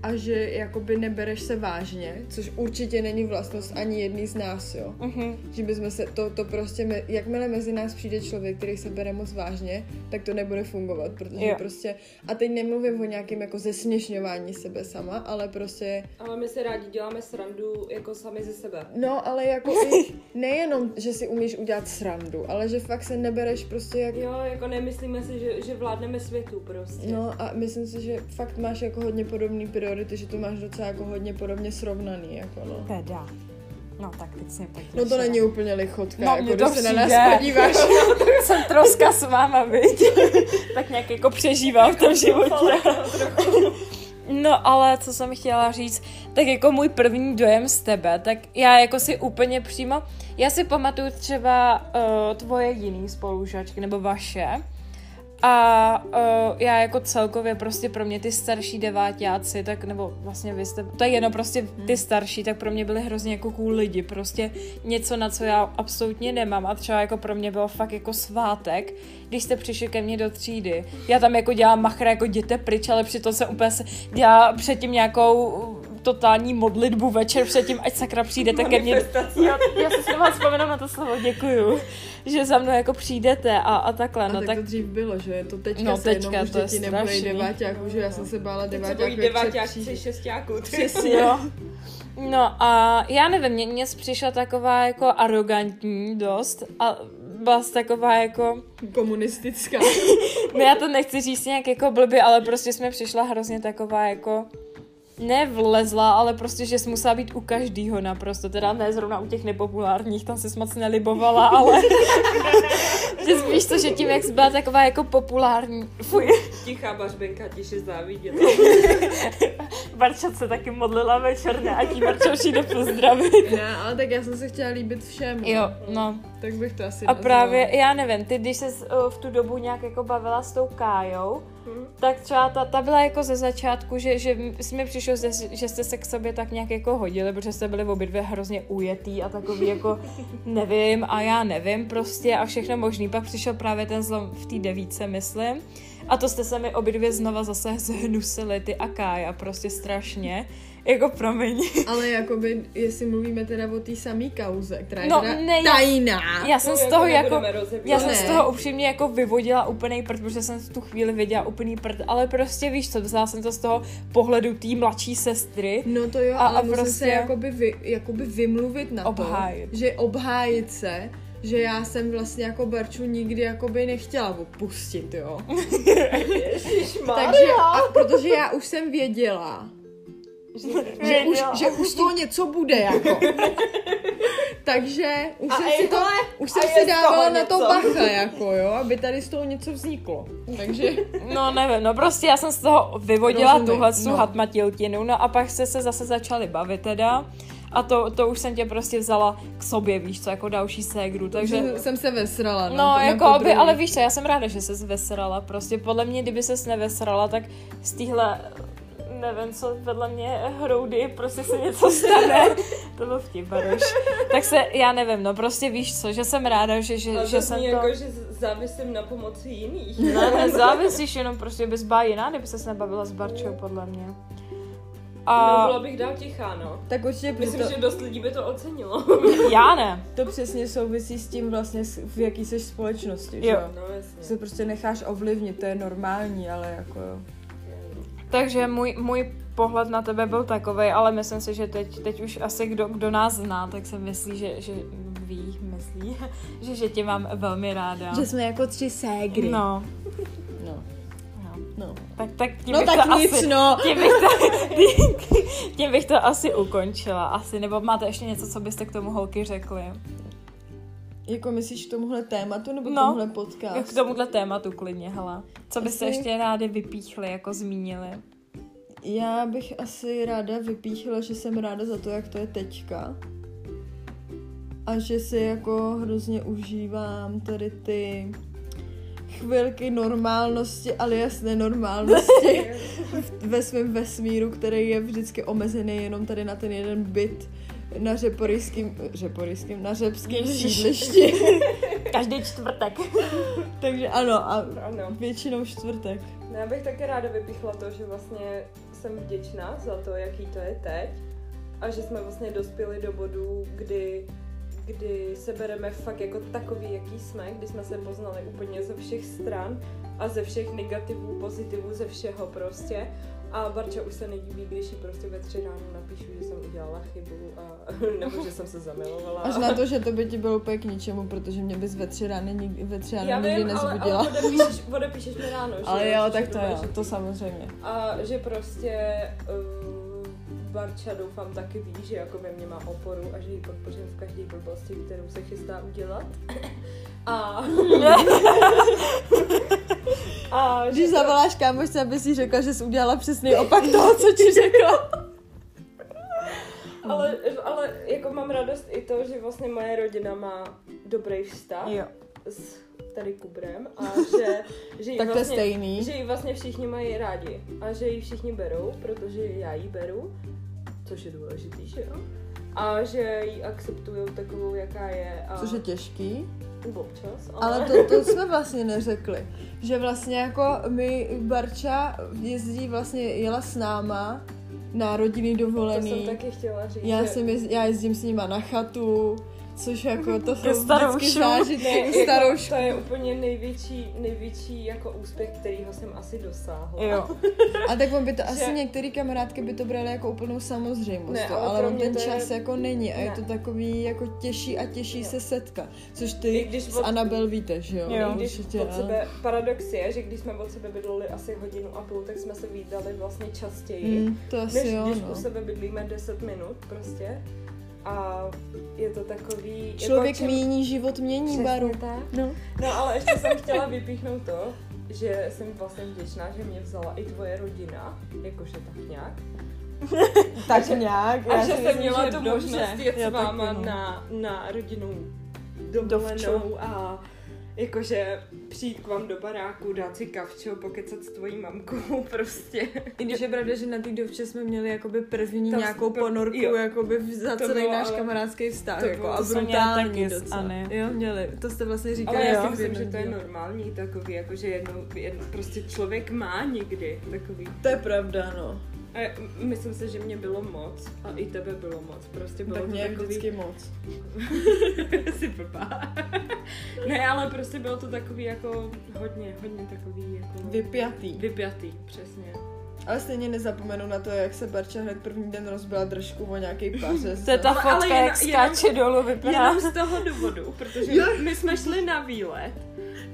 a že jakoby nebereš se vážně, což určitě není vlastnost ani jedný z nás, jo. Mhm. Že bychom se, to, to prostě, me, jakmile mezi nás přijde člověk, který se bere moc vážně, tak to nebude fungovat, protože Jo. prostě, a teď nemluvím o nějakém jako zesměšňování sebe sama, ale prostě, Ale my si rádi děláme srandu jako sami ze sebe. no ale jako i nejenom, že si umíš udělat srandu, ale že fakt se nebereš prostě jak Jo, jako nemyslíme si, že, že vládneme světu prostě. No a myslím si, že fakt máš jako hodně podobný priority, že to máš docela jako hodně podobně srovnaný, jako no. Teda. No tak teď si mě No to není úplně lichotka, No, jako když se na nás podíváš. jsem troska s váma, viď? tak nějak jako přežívám v tom životě. No ale co jsem chtěla říct, tak jako můj první dojem z tebe, tak já jako si úplně přímo, já si pamatuju třeba uh, tvoje jiný spolužačky nebo vaše a uh, já jako celkově prostě pro mě ty starší deváťáci, tak nebo vlastně vy jste, to je jenom prostě ty starší, tak pro mě byly hrozně jako cool lidi, prostě něco, na co já absolutně nemám. A třeba jako pro mě bylo fakt jako svátek, když jste přišli ke mně do třídy. Já tam jako dělám machra, jako jděte pryč, ale přitom se úplně se dělá předtím nějakou totální modlitbu večer předtím, ať sakra přijdete ke mně. Jo, já si s vás vzpomenu na to slovo, děkuju. Že za mnou jako přijdete a, a takhle, A no tak, tak to dřív bylo, že to teďka No, se teďka jenom už to je děti nebojí strašný. deváťáků, že já jsem se bála Teď se bojí deváťáků. deváťáci před šestáků. Přesně. Jo. No a já nevím, mě, mě přišla taková jako arrogantní dost a byla jsi taková jako, Komunistická. no já to nechci říct nějak jako blbě, ale prostě jsme přišla hrozně taková jako nevlezla, ale prostě, že jsi musela být u každýho naprosto, teda ne zrovna u těch nepopulárních, tam se moc nelibovala, ale že spíš to, že tím, jak jsi byla taková jako populární, fuj, Tichá bařbenka tiše závidět. Barča se taky modlila večer, ne, a tím Barča přijde pozdravit. ne, ale tak já jsem se chtěla líbit všem. Jo, no, Tak bych to asi A nazvala. právě, já nevím, ty když se v tu dobu nějak jako bavila s tou Kájou. Tak třeba ta, ta byla jako ze začátku, že, že jsi mi přišlo, že, že jste se k sobě tak nějak jako hodili, protože jste byli obě dvě hrozně ujetý a takový jako nevím a já nevím prostě a všechno možný. Pak přišel právě ten zlom v té devíce, myslím. A to jste se mi obě dvě znova zase zhnusili, ty a Kája, prostě strašně. Jako promiň. Ale jakoby, jestli mluvíme teda o té samé kauze, která je No, teda ne, já- tajná. Já jsem To z jako toho jako... Já jsem Ne. z toho upřímně jako vyvodila úplný prd, protože jsem v tu chvíli viděla úplný prd, ale prostě víš co, vzala jsem to z toho pohledu té mladší sestry. No to jo, A- ale a prostě- se jakoby, vy, jakoby vymluvit na Obhájit. to, že obhájit se, že já jsem vlastně jako Barču nikdy jakoby nechtěla opustit, jo. Takže, a, protože já už jsem věděla, že už, že už toho něco bude, jako. Takže už A jsem si to, už jsem si dávala na to bacha, jako jo, aby tady z toho něco vzniklo. Takže, No nevím, no prostě já jsem z toho vyvodila Rozumím, tuhle no. hatmatiltinu, no a pak se se zase začali bavit teda. A to, to už jsem tě prostě vzala k sobě, víš co, jako další ségru, takže... takže jsem se vesrala. No, No, jako aby, ale víš co, já jsem ráda, že ses vesrala. Prostě podle mě, kdyby ses nevesrala, tak z téhle, nevím co, vedle mě hroudy, prostě se něco stane. to byl vtip, Baruš. Tak se, já nevím, no prostě víš co, že jsem ráda, že, že, Ale že to jsem zní to... jako, že závisím na pomoci jiných. Ne, nezávisíš, jenom prostě bys byla jiná, kdyby ses nebavila s Barčou, podle mě. No, A byla bych dál tichá, no. Tak určitě Myslím, to, že dost lidí by to ocenilo. já ne. to přesně souvisí s tím vlastně, v jaký jsi společnosti, že Jo. jo? No jasně. Se prostě necháš ovlivnit, to je normální, ale jako jo. Takže můj, můj pohled na tebe byl takový, ale myslím si, že teď, teď už asi kdo, kdo nás zná, tak se myslí, že, že ví, myslí, že, že tě mám velmi ráda. Že jsme jako tři ségry. No, no. no. no. Tak, tak tím No bych tak to nic, asi, no. Tím bych, to, tím bych to asi ukončila, asi. Nebo máte ještě něco, co byste k tomu holky řekli? Jako myslíš k tomuhle tématu nebo k No. tomuhle podcast? K tomuhle tématu klidně, hele. Co byste Asi- ještě rádi vypíchli, jako zmínili? Já bych asi ráda vypíchla, že jsem ráda za to, jak to je teďka. A že si jako hrozně užívám tady ty chvilky normálnosti, alias nenormálnosti ve svém vesmíru, který je vždycky omezený jenom tady na ten jeden byt na řeporyským, řeporyským, na řepském sídlišti. Každý čtvrtek. Takže ano, a Ano. většinou čtvrtek. No, já bych také ráda vypichla to, že vlastně jsem vděčná za to, jaký to je teď a že jsme vlastně dospěli do bodu, kdy kdy se bereme fakt jako takový, jaký jsme, kdy jsme se poznali úplně ze všech stran a ze všech negativů, pozitivů, ze všeho prostě. A Barča už se nedíví, když jí prostě ve tři ráno napíšu, že jsem udělala chybu a nebo že jsem se zamilovala. Až na to, že to by ti bylo úplně k ničemu, protože mě bys ve tři rány nikdy, ve tři ráno Já nikdy vím, ale, nezbudila. ale odepíšeš, odepíšeš mi ráno, že Ale jo, tak to jo, důležitý. to samozřejmě. A že prostě uh, Barča doufám taky ví, že jako ve mě má oporu a že ji podpořím v každé blbosti, kterou se chystá udělat. A, a že Když to- zavoláš kámošce, aby si řekla, že jsi udělala přesný opak toho, co ti řekla. ale, ale jako mám radost i to, že vlastně moje rodina má dobrý vztah Jo. s tady Kubrem a že, že, jí Tak to je vlastně, stejný. že ji vlastně všichni mají rádi a že ji všichni berou, protože já ji beru, což je důležitý, že jo? A že ji akceptují takovou, jaká je. A Což je těžký. občas, Ale to, to jsme vlastně neřekli. Že vlastně jako my, Barča jezdí vlastně, jela s náma na rodinný to dovolený. jsem taky chtěla říct. Já, že... jsem jez, já jezdím s nima na chatu, což jako to jsou staroušu. vždycky Ne, zážitky jako, staroušku. to je úplně největší, největší jako úspěch, kterýho jsem asi dosáhla. Jo. A tak on by to, Že- asi některé kamarádky by to brali jako úplnou samozřejmost, Ne, ale ale pro on mě ten to je- čas jako není a je Ne. to takový jako těžší a těžší Ne. se setkat, což I ty když s od- Anabel víte, že jo? Jo. I když Určitě, od sebe, paradox je, že když jsme od sebe bydleli asi hodinu a půl, tak jsme se výdali vlastně častěji. Mm, to asi než jo, když no. u sebe bydlíme 10 minut prostě. A je to takový... Člověk jako čím- míní, život mění, Přesně Baru. tak. No. No ale ještě jsem chtěla vypíchnout to, že jsem vlastně vděčná, že mě vzala i tvoje rodina, jakože tak nějak. Tak že- nějak. A já že jsem měla tu možnost jet s váma no. na, na rodinu dovolenou a Jakože přijít k vám do baráku, dát si kavčo, pokecat s tvojí mamkou, prostě. I když je pravda, že na té dovče jsme měli jakoby první Tam nějakou byl- ponorku jo. jakoby v- za To celý bylo náš ale- kamarádský vztah. to jako, bylo- a to brutální taky docela. Anny. Jo, měli. To jste vlastně říkali. Ale já si myslím, že to je normální takový, jakože jednou, jednou, prostě člověk má někdy takový. To je pravda, no. A myslím si, že mě bylo moc a i tebe bylo moc. Prostě bylo Tak to mě takový... vždycky moc. si blbá. ne, ale prostě bylo to takový jako hodně, hodně takový jako... Vypjatý. Vypjatý, přesně. Ale stejně nezapomenu na to, jak se Barča hned první den rozbila držku o nějaký pařez. To je ta Ale- ale fotka, jenom- jak skáče dolů, vypadá. Jenom z toho důvodu, protože my jsme šli na výlet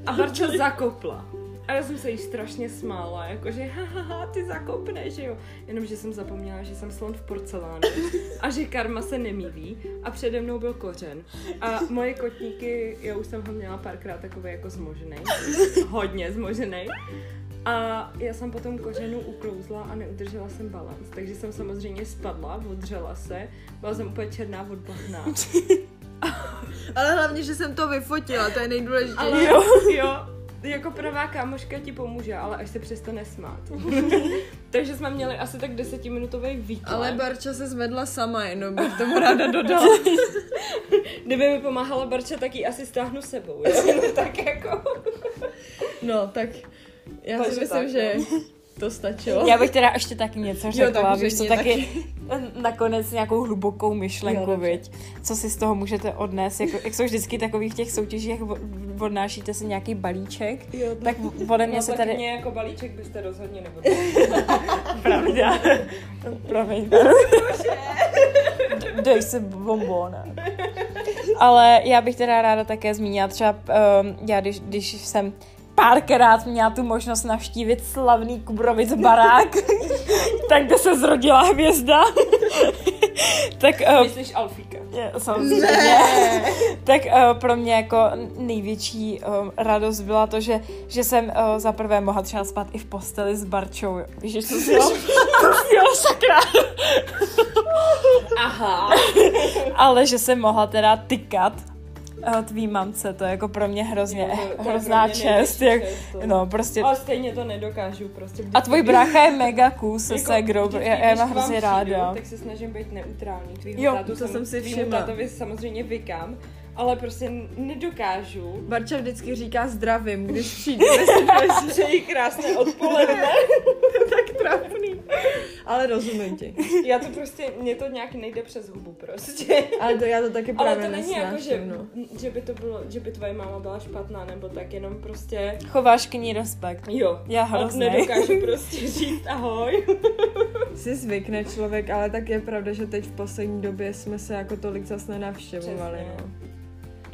a Barča zakopla. A já jsem se jí strašně smála, jakože hahaha, ty zakopneš, že jo. Jenomže jsem zapomněla, že jsem slon v porcelánu a že karma se nemýví a přede mnou byl kořen. A moje kotníky, já už jsem ho měla párkrát takový jako zmožený, hodně zmožený. A já jsem potom kořenu uklouzla a neudržela jsem balans, takže jsem samozřejmě spadla, odřela se, byla jsem úplně černá od bahna. Ale hlavně, že jsem to vyfotila, to je nejdůležitější. Ale jo, jo, jako pravá kámoška ti pomůže, ale až se přestane smát. Takže jsme měli asi tak desetiminutový výklad. Ale Barča se zvedla sama, jenom bych tomu ráda dodala. Kdyby mi pomáhala Barča, tak ji asi stáhnu sebou. Jo? No, tak jako... No, tak já Takže si myslím, tak, že no. To stačilo. Já bych teda ještě taky něco řekla, tak víš co, řekni taky nakonec nějakou hlubokou myšlenku, Jo, viď? Co si z toho můžete odnést, jako, jak jsou vždycky takový v těch soutěžích, odnášíte si nějaký balíček, Jo, tak ode mě No, se tak tady... mě jako balíček byste rozhodně nevodili. Pravda. Promiň. Dej si bonbon. Ale já bych teda ráda také zmínila třeba, um, já když, když jsem párkrát měla tu možnost navštívit slavný Kubrovic barák, tak kde se zrodila hvězda. tak uh, Myslíš Alfíka? je, samozřejmě. tak uh, pro mě jako největší uh, radost byla to, že, že jsem uh, za prvé mohla třeba spát i v posteli s Barčou. Víš, že co si jo? jo, sakra. Aha. Ale že jsem mohla teda tykat tvý mamce, to je jako pro mě hrozně, Jo, to- to je hrozná mě čest. Jak, to. no, prostě. Ale stejně to nedokážu prostě. A tvůj brácha je mega cool se Jako segrou, já, já mám hrozně přijdu, ráda. Tak se snažím být neutrální. Tvýho Jo, tátu to jsem si tvýmu všimla. tátovi samozřejmě vykám, ale prostě nedokážu. Barča vždycky říká zdravím, když přijde. Přeji krásné odpoledne. tak trapný. Ale rozumím ti. Já to prostě, mě to nějak nejde přes hubu prostě. Ale to já to taky Ale právě to není jako, že, no. že by to bylo, že by tvoje máma byla špatná, nebo tak jenom prostě, Chováš k ní respekt. jo. Já A hrozně. nedokážu prostě říct ahoj. Si zvykne člověk, ale tak je pravda, že teď v poslední době jsme se jako tolik zas nenavštěvovali, Přesně. no.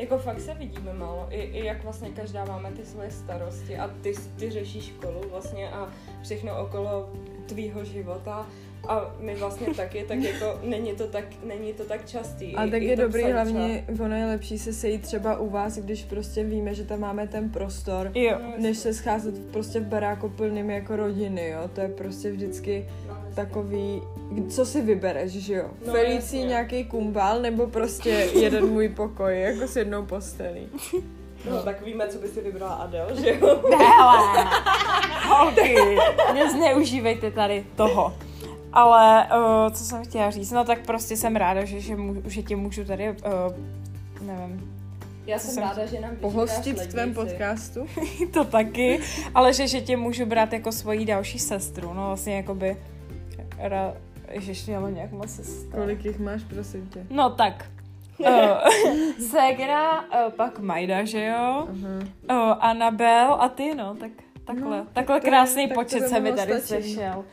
Jako fakt se vidíme málo, I, i jak vlastně každá máme ty svoje starosti a ty, ty řešíš školu vlastně a všechno okolo tvýho života a my vlastně taky, tak jako není to tak, není to tak častý. A tak je dobrý, psaní hlavně ono je lepší se sejít třeba u vás, když prostě víme, že tam máme ten prostor, Jo. No, než se scházet prostě v baráku plným jako rodiny, jo. To je prostě vždycky No, takový, co si vybereš, že jo? No, Felicí jasně. nějaký kumbál, nebo prostě jeden můj pokoj, jako s jednou postelí. No, tak víme, co by si vybrala Adel, že jo? Hele, holky, nezneužívejte tady toho. Ale uh, co jsem chtěla říct, no tak prostě jsem ráda, že, že, můžu, že tě můžu tady, uh, nevím, Já jsem jsem- ráda, že nám Pohostit v tvém podcastu. to taky, ale že, že tě můžu brát jako svoji další sestru, no vlastně jakoby, ra, ježiš, měla nějak moc sestru. Kolik jich máš, prosím tě? No tak, uh, Segra, uh, pak Majda, že jo, Aha. uh, Anabel a ty, no, tak takhle, No, takhle tak to krásný tak to počet se mi tady sešel.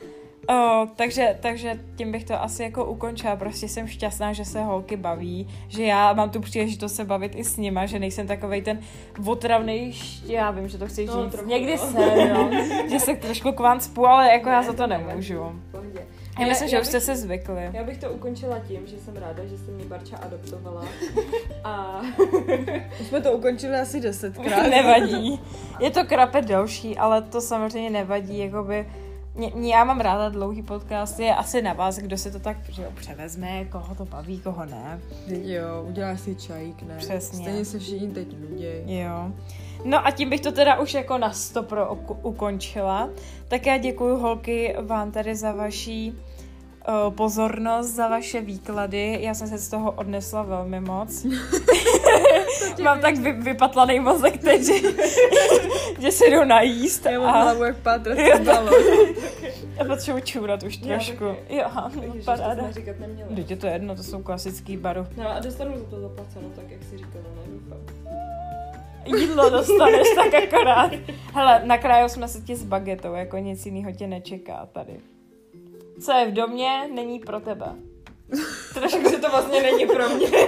O, takže, takže tím bych to asi jako ukončila. Prostě jsem šťastná, že se holky baví, že já mám tu příležitost se bavit i s nima, že nejsem takovej ten otravný, já vím, že to chci No, říct. trochu, Někdy no. jsem, jo, že se trošku k vám spů, ale jako já za to nemůžu. V pohodě. Já myslím, že já už jste bych- se zvykli. Já bych to ukončila tím, že jsem ráda, že se mě Barča adoptovala. A Už jsme to ukončili asi desetkrát. Nevadí. Je to krape delší, ale to samozřejmě nevadí, jakoby mě, já mám ráda dlouhý podcast, je asi na vás, kdo si to tak že jo, převezme, koho to baví, koho ne. Jo, uděláš si čajík, ne? Přesně. Stejně se všichni teď nuděj. Jo. No a tím bych to teda už jako na stopro ukončila. Tak já děkuji holky vám tady za vaší pozornost, za vaše výklady. Já jsem se z toho odnesla velmi moc. Mám tak vy, vypatlaný mozek teď, že, že se jdu najíst. Já mám a... hlavu jak balon. Já potřebuji čůrat už trošku. Jo, Ježiš, paráda. to jsme říkat neměla. Teď je to jedno, to jsou klasický baru. No a dostanu za to zaplaceno, tak jak si říkala, ne, doufám. Jídlo dostaneš tak akorát. Hele, na kraju jsme se ti s bagetou, jako nic jiného tě nečeká tady. Co je v domě, není pro tebe. Trošku, že to vlastně není pro mě.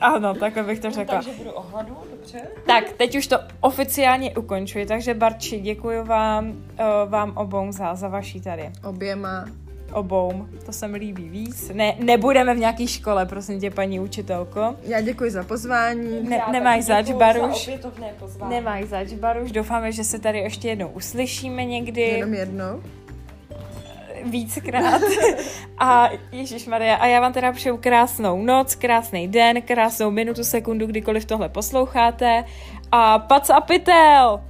Ano, takhle bych to řekla. Takže budu ohladu, dobře? Tak, teď už to oficiálně ukončuji, takže Barči, děkuji vám, uh, vám obou za, za vaší tady. Oběma. Obou, to se mi líbí víc. Ne, nebudeme v nějaké škole, prosím tě, paní učitelko. Já děkuji za pozvání. Ne, nemáš zač, Baruš. Za. Nemáš zač, Baruš. Doufáme, že se tady ještě jednou uslyšíme někdy. Jenom jednou. Víckrát. A Ježíš Maria, a já vám teda přeju krásnou noc, krásný den, krásnou minutu, sekundu, kdykoliv tohle posloucháte. A pac a pytel!